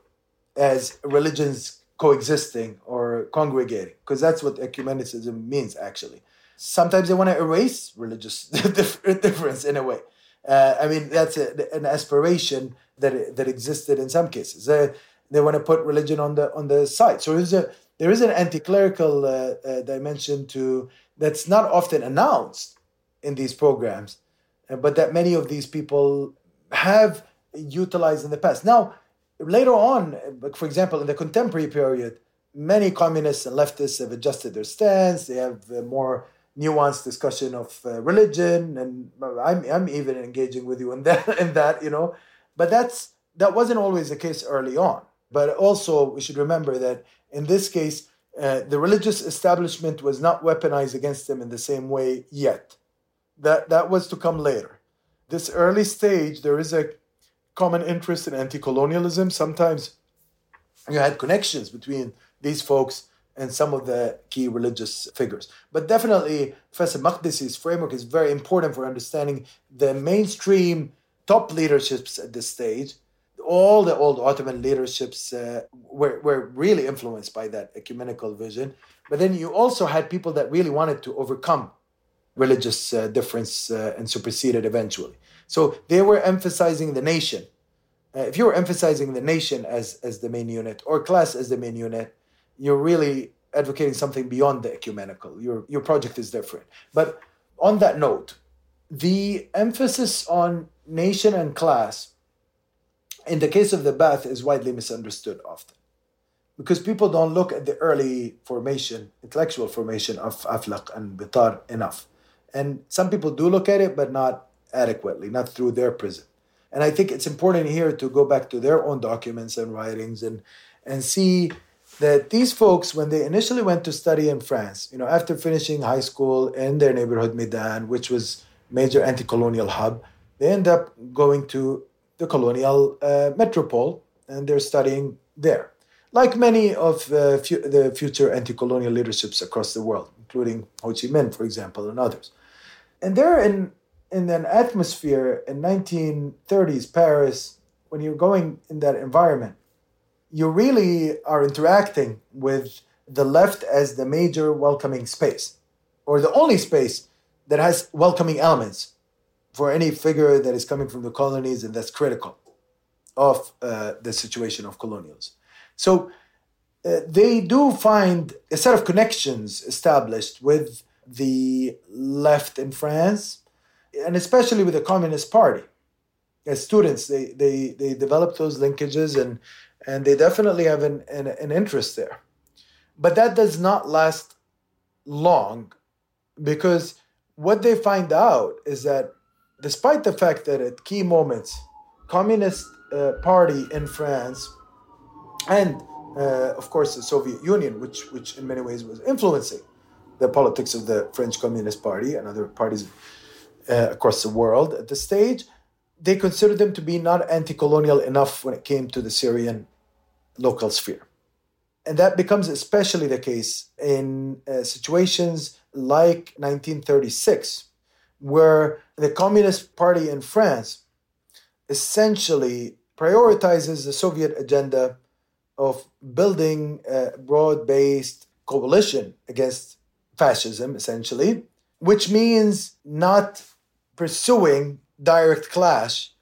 as religions coexisting or congregating, because that's what ecumenicism means, actually. Sometimes they want to erase religious [LAUGHS] difference in a way. Uh, I mean, that's a, an aspiration that that existed in some cases. Uh, they want to put religion on the on the side. So there's a there is an anti-clerical uh, uh dimension to that's not often announced in these programs, uh, but that many of these people have utilized in the past. Now, later on, for example, in the contemporary period, many communists and leftists have adjusted their stance. They have a more nuanced discussion of uh, religion, and I'm I'm even engaging with you in [LAUGHS] that in that you know, but that's that wasn't always the case early on. But also, we should remember that in this case, uh, the religious establishment was not weaponized against them in the same way yet. That that was to come later. This early stage, there is a common interest in anti-colonialism. Sometimes you had connections between these folks and some of the key religious figures. But definitely, Professor Makdisi's framework is very important for understanding the mainstream top leaderships at this stage. All the old Ottoman leaderships uh, were, were really influenced by that ecumenical vision. But then you also had people that really wanted to overcome religious uh, difference uh, and superseded eventually. So they were emphasizing the nation. Uh, if you were emphasizing the nation as, as the main unit or class as the main unit, you're really advocating something beyond the ecumenical. Your, your project is different. But on that note, the emphasis on nation and class in the case of the Ba'ath is widely misunderstood often because people don't look at the early formation, intellectual formation of Aflaq and Bitar enough. And some people do look at it, but not adequately, not through their prism. And I think it's important here to go back to their own documents and writings and, and see that these folks, when they initially went to study in France, you know, after finishing high school in their neighborhood Medan, which was major anti-colonial hub, they end up going to the colonial uh, metropole and they're studying there like many of the, fu- the future anti colonial leaderships across the world, including Ho Chi Minh, for example, and others. And they're in, in an atmosphere in 1930s Paris, when you're going in that environment, you really are interacting with the left as the major welcoming space, or the only space that has welcoming elements for any figure that is coming from the colonies and that's critical of uh, the situation of colonials. So uh, they do find a set of connections established with the left in France, and especially with the Communist Party. As students, they, they, they develop those linkages and, and they definitely have an, an, an interest there. But that does not last long because what they find out is that despite the fact that at key moments, Communist uh, Party in France and uh, of course the Soviet Union, which which in many ways was influencing the politics of the French Communist Party and other parties uh, across the world at this stage. They considered them to be not anti-colonial enough when it came to the Syrian local sphere, and that becomes especially the case in uh, situations like 1936, where the Communist Party in France essentially prioritizes the Soviet agenda of building a broad based coalition against fascism, essentially, which means not pursuing direct clash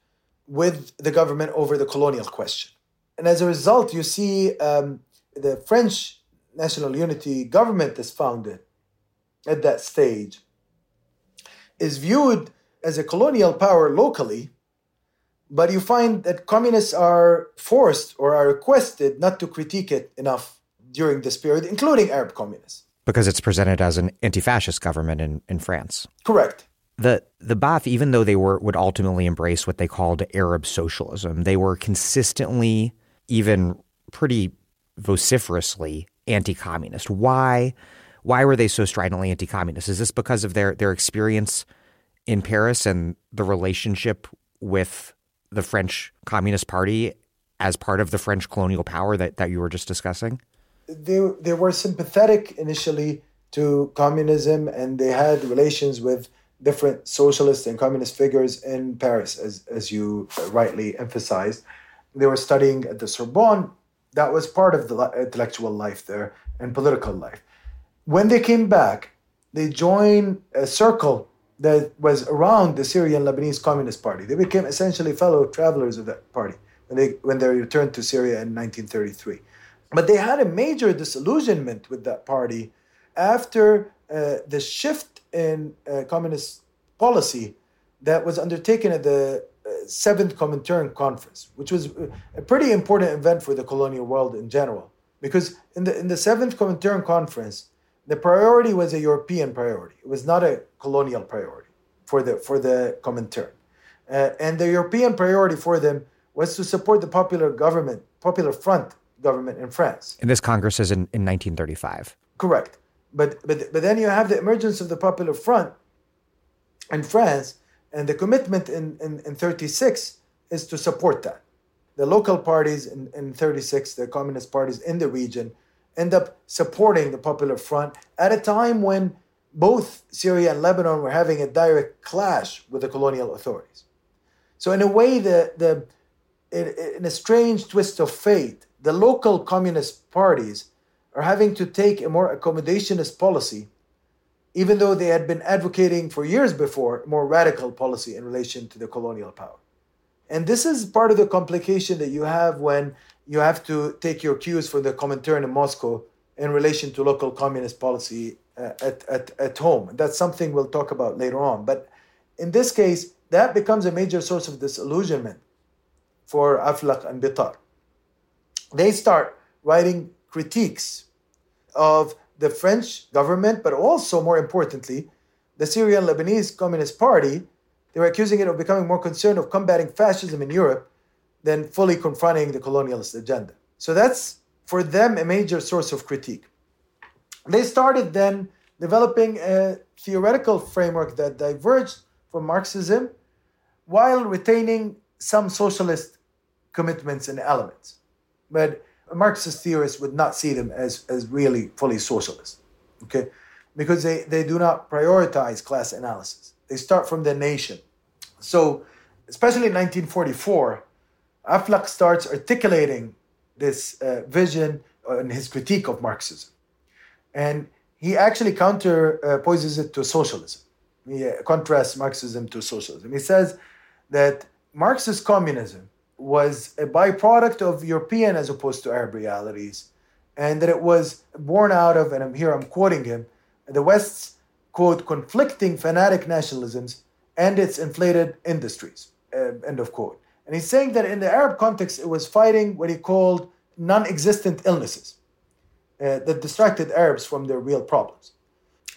with the government over the colonial question. And as a result, you see um, the French national unity government is founded at that stage is viewed as a colonial power locally but you find that communists are forced or are requested not to critique it enough during this period, including Arab communists. Because it's presented as an anti fascist government in, in France. Correct. The the Ba'ath, even though they were would ultimately embrace what they called Arab socialism, they were consistently, even pretty vociferously anti-communist. Why why were they so stridently anti-communist? Is this because of their their experience in Paris and the relationship with the French Communist Party as part of the French colonial power that, that you were just discussing? They, they were sympathetic initially to communism and they had relations with different socialist and communist figures in Paris, as, as you rightly emphasized. They were studying at the Sorbonne. That was part of the intellectual life there and political life. When they came back, they joined a circle that was around the Syrian Lebanese Communist Party. They became essentially fellow travelers of that party when they when they returned to Syria in 1933. But they had a major disillusionment with that party after uh, the shift in uh, communist policy that was undertaken at the uh, Seventh Comintern Conference, which was a pretty important event for the colonial world in general. Because in the in the Seventh Comintern Conference, the priority was a European priority. It was not a colonial priority for the for the Comintern. Uh, and the European priority for them was to support the popular government, popular front government in France. And this Congress is in, in 1935. Correct. But, but, but then you have the emergence of the popular front in France, and the commitment in, in, in 36 is to support that. The local parties in, in 36, the communist parties in the region, end up supporting the Popular Front at a time when both Syria and Lebanon were having a direct clash with the colonial authorities. So, in a way, the, the, in a strange twist of fate, the local communist parties are having to take a more accommodationist policy, even though they had been advocating for years before more radical policy in relation to the colonial power. And this is part of the complication that you have when you have to take your cues from the Comintern in Moscow in relation to local communist policy uh, at, at, at home. That's something we'll talk about later on. But in this case, that becomes a major source of disillusionment for Aflaq and Bitar. They start writing critiques of the French government, but also, more importantly, the Syrian Lebanese Communist Party. They were accusing it of becoming more concerned of combating fascism in Europe than fully confronting the colonialist agenda. So that's for them a major source of critique. They started then developing a theoretical framework that diverged from Marxism while retaining some socialist commitments and elements. But Marxist theorists would not see them as, as really fully socialist, okay? Because they, they do not prioritize class analysis. They start from the nation. So, especially in 1944, Aflaq starts articulating this uh, vision and his critique of Marxism. And he actually counterposes uh, it to socialism. He uh, contrasts Marxism to socialism. He says that Marxist communism was a byproduct of European as opposed to Arab realities, and that it was born out of, and I'm here I'm quoting him, the West's quote conflicting fanatic nationalisms and its inflated industries. Uh, end of quote. And he's saying that in the Arab context, it was fighting what he called non-existent illnesses uh, that distracted Arabs from their real problems.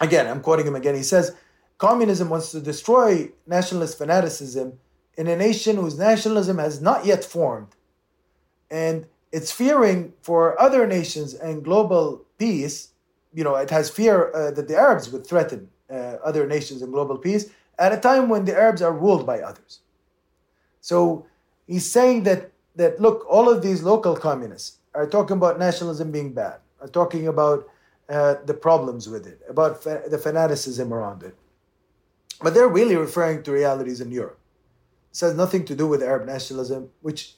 Again, I'm quoting him again. He says, communism wants to destroy nationalist fanaticism in a nation whose nationalism has not yet formed. And it's fearing for other nations and global peace. You know, it has fear uh, that the Arabs would threaten uh, other nations and global peace at a time when the Arabs are ruled by others. So he's saying that, that look, all of these local communists are talking about nationalism being bad, are talking about uh, the problems with it, about fa- the fanaticism around it. But they're really referring to realities in Europe. This has nothing to do with Arab nationalism, which,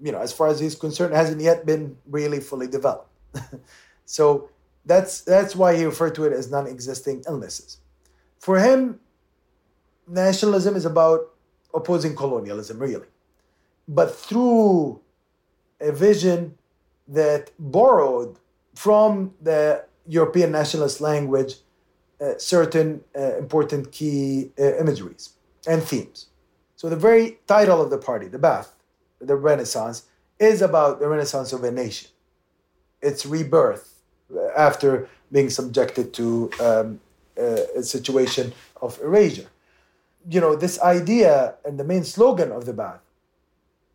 you know, as far as he's concerned, hasn't yet been really fully developed. [LAUGHS] so that's that's why he referred to it as non-existing illnesses. For him, nationalism is about opposing colonialism, really, but through a vision that borrowed from the European nationalist language uh, certain uh, important key uh, imageries and themes. So the very title of the party, the Ba'ath, the Renaissance, is about the renaissance of a nation, its rebirth uh, after being subjected to um, uh, a situation of erasure. You know, this idea and the main slogan of the Ba'ath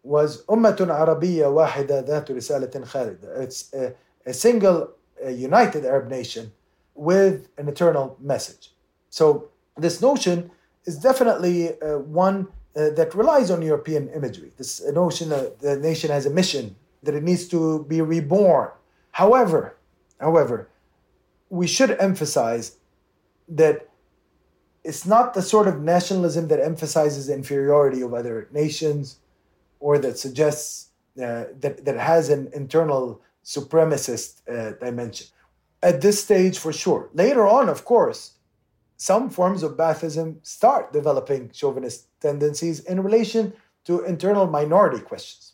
was Ummatun Arabiya Wahida Dhatu Risalatin Khalida. It's a, a single a united Arab nation with an eternal message. So, this notion is definitely uh, one uh, that relies on European imagery. This notion that the nation has a mission, that it needs to be reborn. However, however, we should emphasize that it's not the sort of nationalism that emphasizes the inferiority of other nations or that suggests uh, that, that has an internal supremacist uh, dimension. At this stage, for sure. Later on, of course, some forms of Baathism start developing chauvinist tendencies in relation to internal minority questions.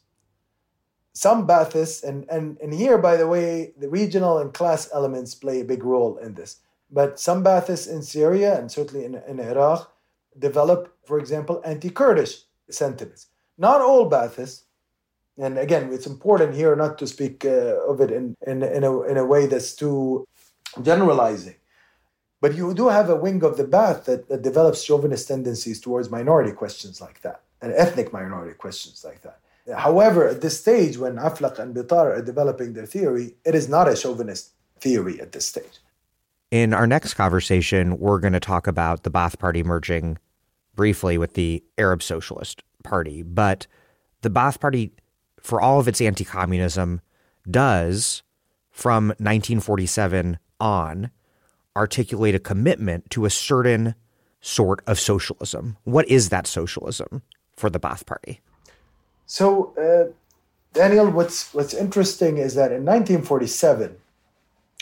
Some Baathists, and, and, and here, by the way, the regional and class elements play a big role in this. But some Baathists in Syria and certainly in, in Iraq develop, for example, anti Kurdish sentiments. Not all Baathists, and again, it's important here not to speak uh, of it in, in, in, a, in a way that's too generalizing. But you do have a wing of the Ba'ath that, that develops chauvinist tendencies towards minority questions like that, and ethnic minority questions like that. However, at this stage, when Aflaq and Bitar are developing their theory, it is not a chauvinist theory at this stage. In our next conversation, we're going to talk about the Ba'ath Party merging briefly with the Arab Socialist Party. But the Ba'ath Party, for all of its anti communism, does from 1947 on articulate a commitment to a certain sort of socialism. What is that socialism for the Ba'ath Party? So, uh, Daniel, what's what's interesting is that in 1947,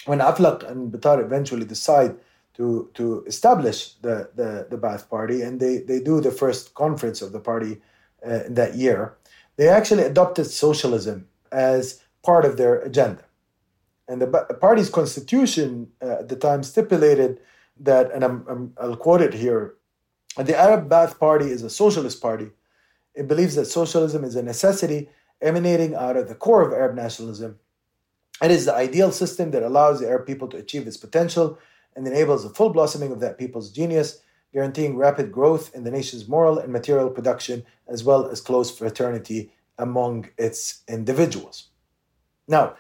when Aflaq and Bitar eventually decide to to establish the the, the Ba'ath Party, and they they do the first conference of the party uh, that year, they actually adopted socialism as part of their agenda. And the party's constitution uh, at the time stipulated that, and I'm, I'm, I'll quote it here the Arab Ba'ath Party is a socialist party. It believes that socialism is a necessity emanating out of the core of Arab nationalism. It is the ideal system that allows the Arab people to achieve its potential and enables the full blossoming of that people's genius, guaranteeing rapid growth in the nation's moral and material production, as well as close fraternity among its individuals. Now,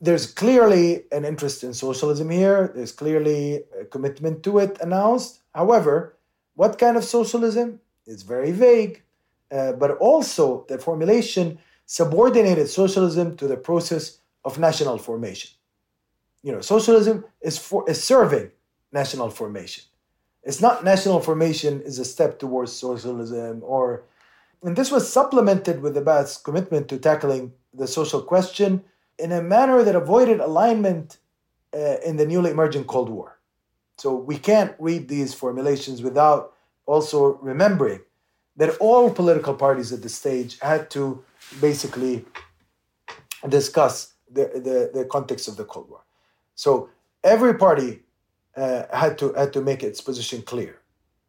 there's clearly an interest in socialism here. There's clearly a commitment to it announced. However, what kind of socialism is very vague, uh, but also the formulation subordinated socialism to the process of national formation. You know, socialism is for is serving national formation. It's not national formation is a step towards socialism or and this was supplemented with the Ba'ath's commitment to tackling the social question in a manner that avoided alignment uh, in the newly emerging Cold War. So we can't read these formulations without also remembering that all political parties at the stage had to basically discuss the, the, the context of the Cold War. So every party uh, had to had to make its position clear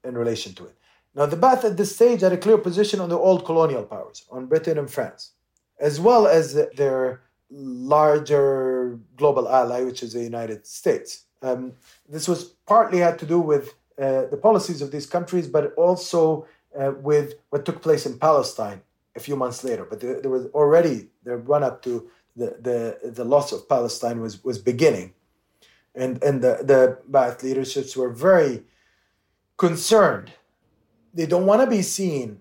in relation to it. Now the Ba'ath at this stage had a clear position on the old colonial powers, on Britain and France, as well as their larger global ally, which is the United States. Um, this was partly had to do with uh, the policies of these countries, but also uh, with what took place in Palestine a few months later. But there, there was already the run up to the, the, the loss of Palestine was, was beginning. And, and the, the Ba'ath leaderships were very concerned. They don't want to be seen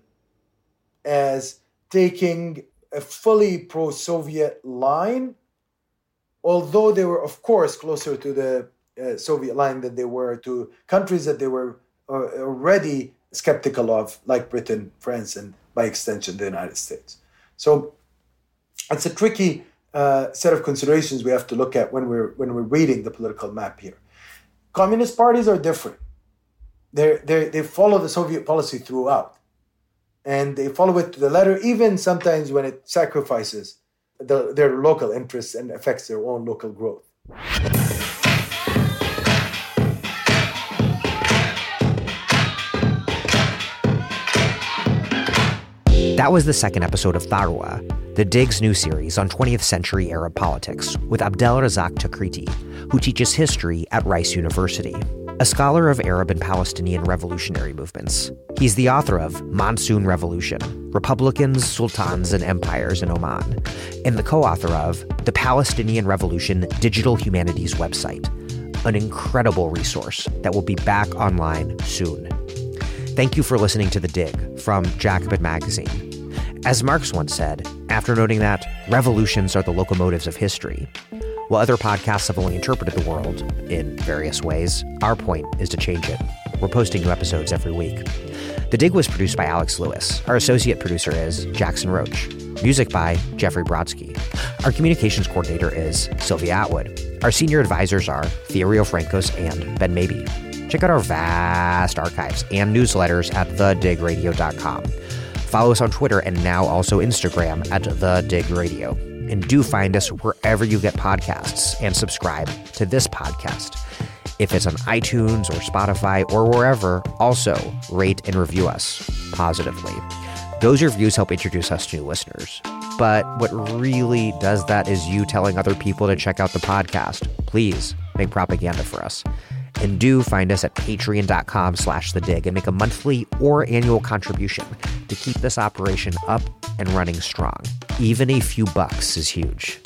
as taking a fully pro Soviet line, although they were, of course, closer to the uh, Soviet line than they were to countries that they were uh, already skeptical of, like Britain, France, and by extension, the United States. So it's a tricky uh, set of considerations we have to look at when we're when we're reading the political map here. Communist parties are different. They they they follow the Soviet policy throughout and they follow it to the letter, even sometimes when it sacrifices the, their local interests and affects their own local growth. That was the second episode of Thawra, the Dig's new series on 20th century Arab politics, with Abdel Razzaq Takriti, who teaches history at Rice University a scholar of Arab and Palestinian revolutionary movements. He's the author of Monsoon Revolution Republicans, Sultans, and Empires in Oman, and the co author of The Palestinian Revolution Digital Humanities website, an incredible resource that will be back online soon. Thank you for listening to The Dig from Jacobin Magazine. As Marx once said, after noting that revolutions are the locomotives of history, while other podcasts have only interpreted the world in various ways, our point is to change it. We're posting new episodes every week. The Dig was produced by Alex Lewis. Our associate producer is Jackson Roach. Music by Jeffrey Brodsky. Our communications coordinator is Sylvia Atwood. Our senior advisors are Thea Riofrancos and Ben Mabie. Check out our vast archives and newsletters at thedigradio.com. Follow us on Twitter and now also Instagram at The Dig Radio and do find us wherever you get podcasts and subscribe to this podcast. If it's on iTunes or Spotify or wherever, also rate and review us positively. Those reviews help introduce us to new listeners. But what really does that is you telling other people to check out the podcast. Please make propaganda for us. And do find us at patreon.com slash the dig and make a monthly or annual contribution to keep this operation up and running strong. Even a few bucks is huge.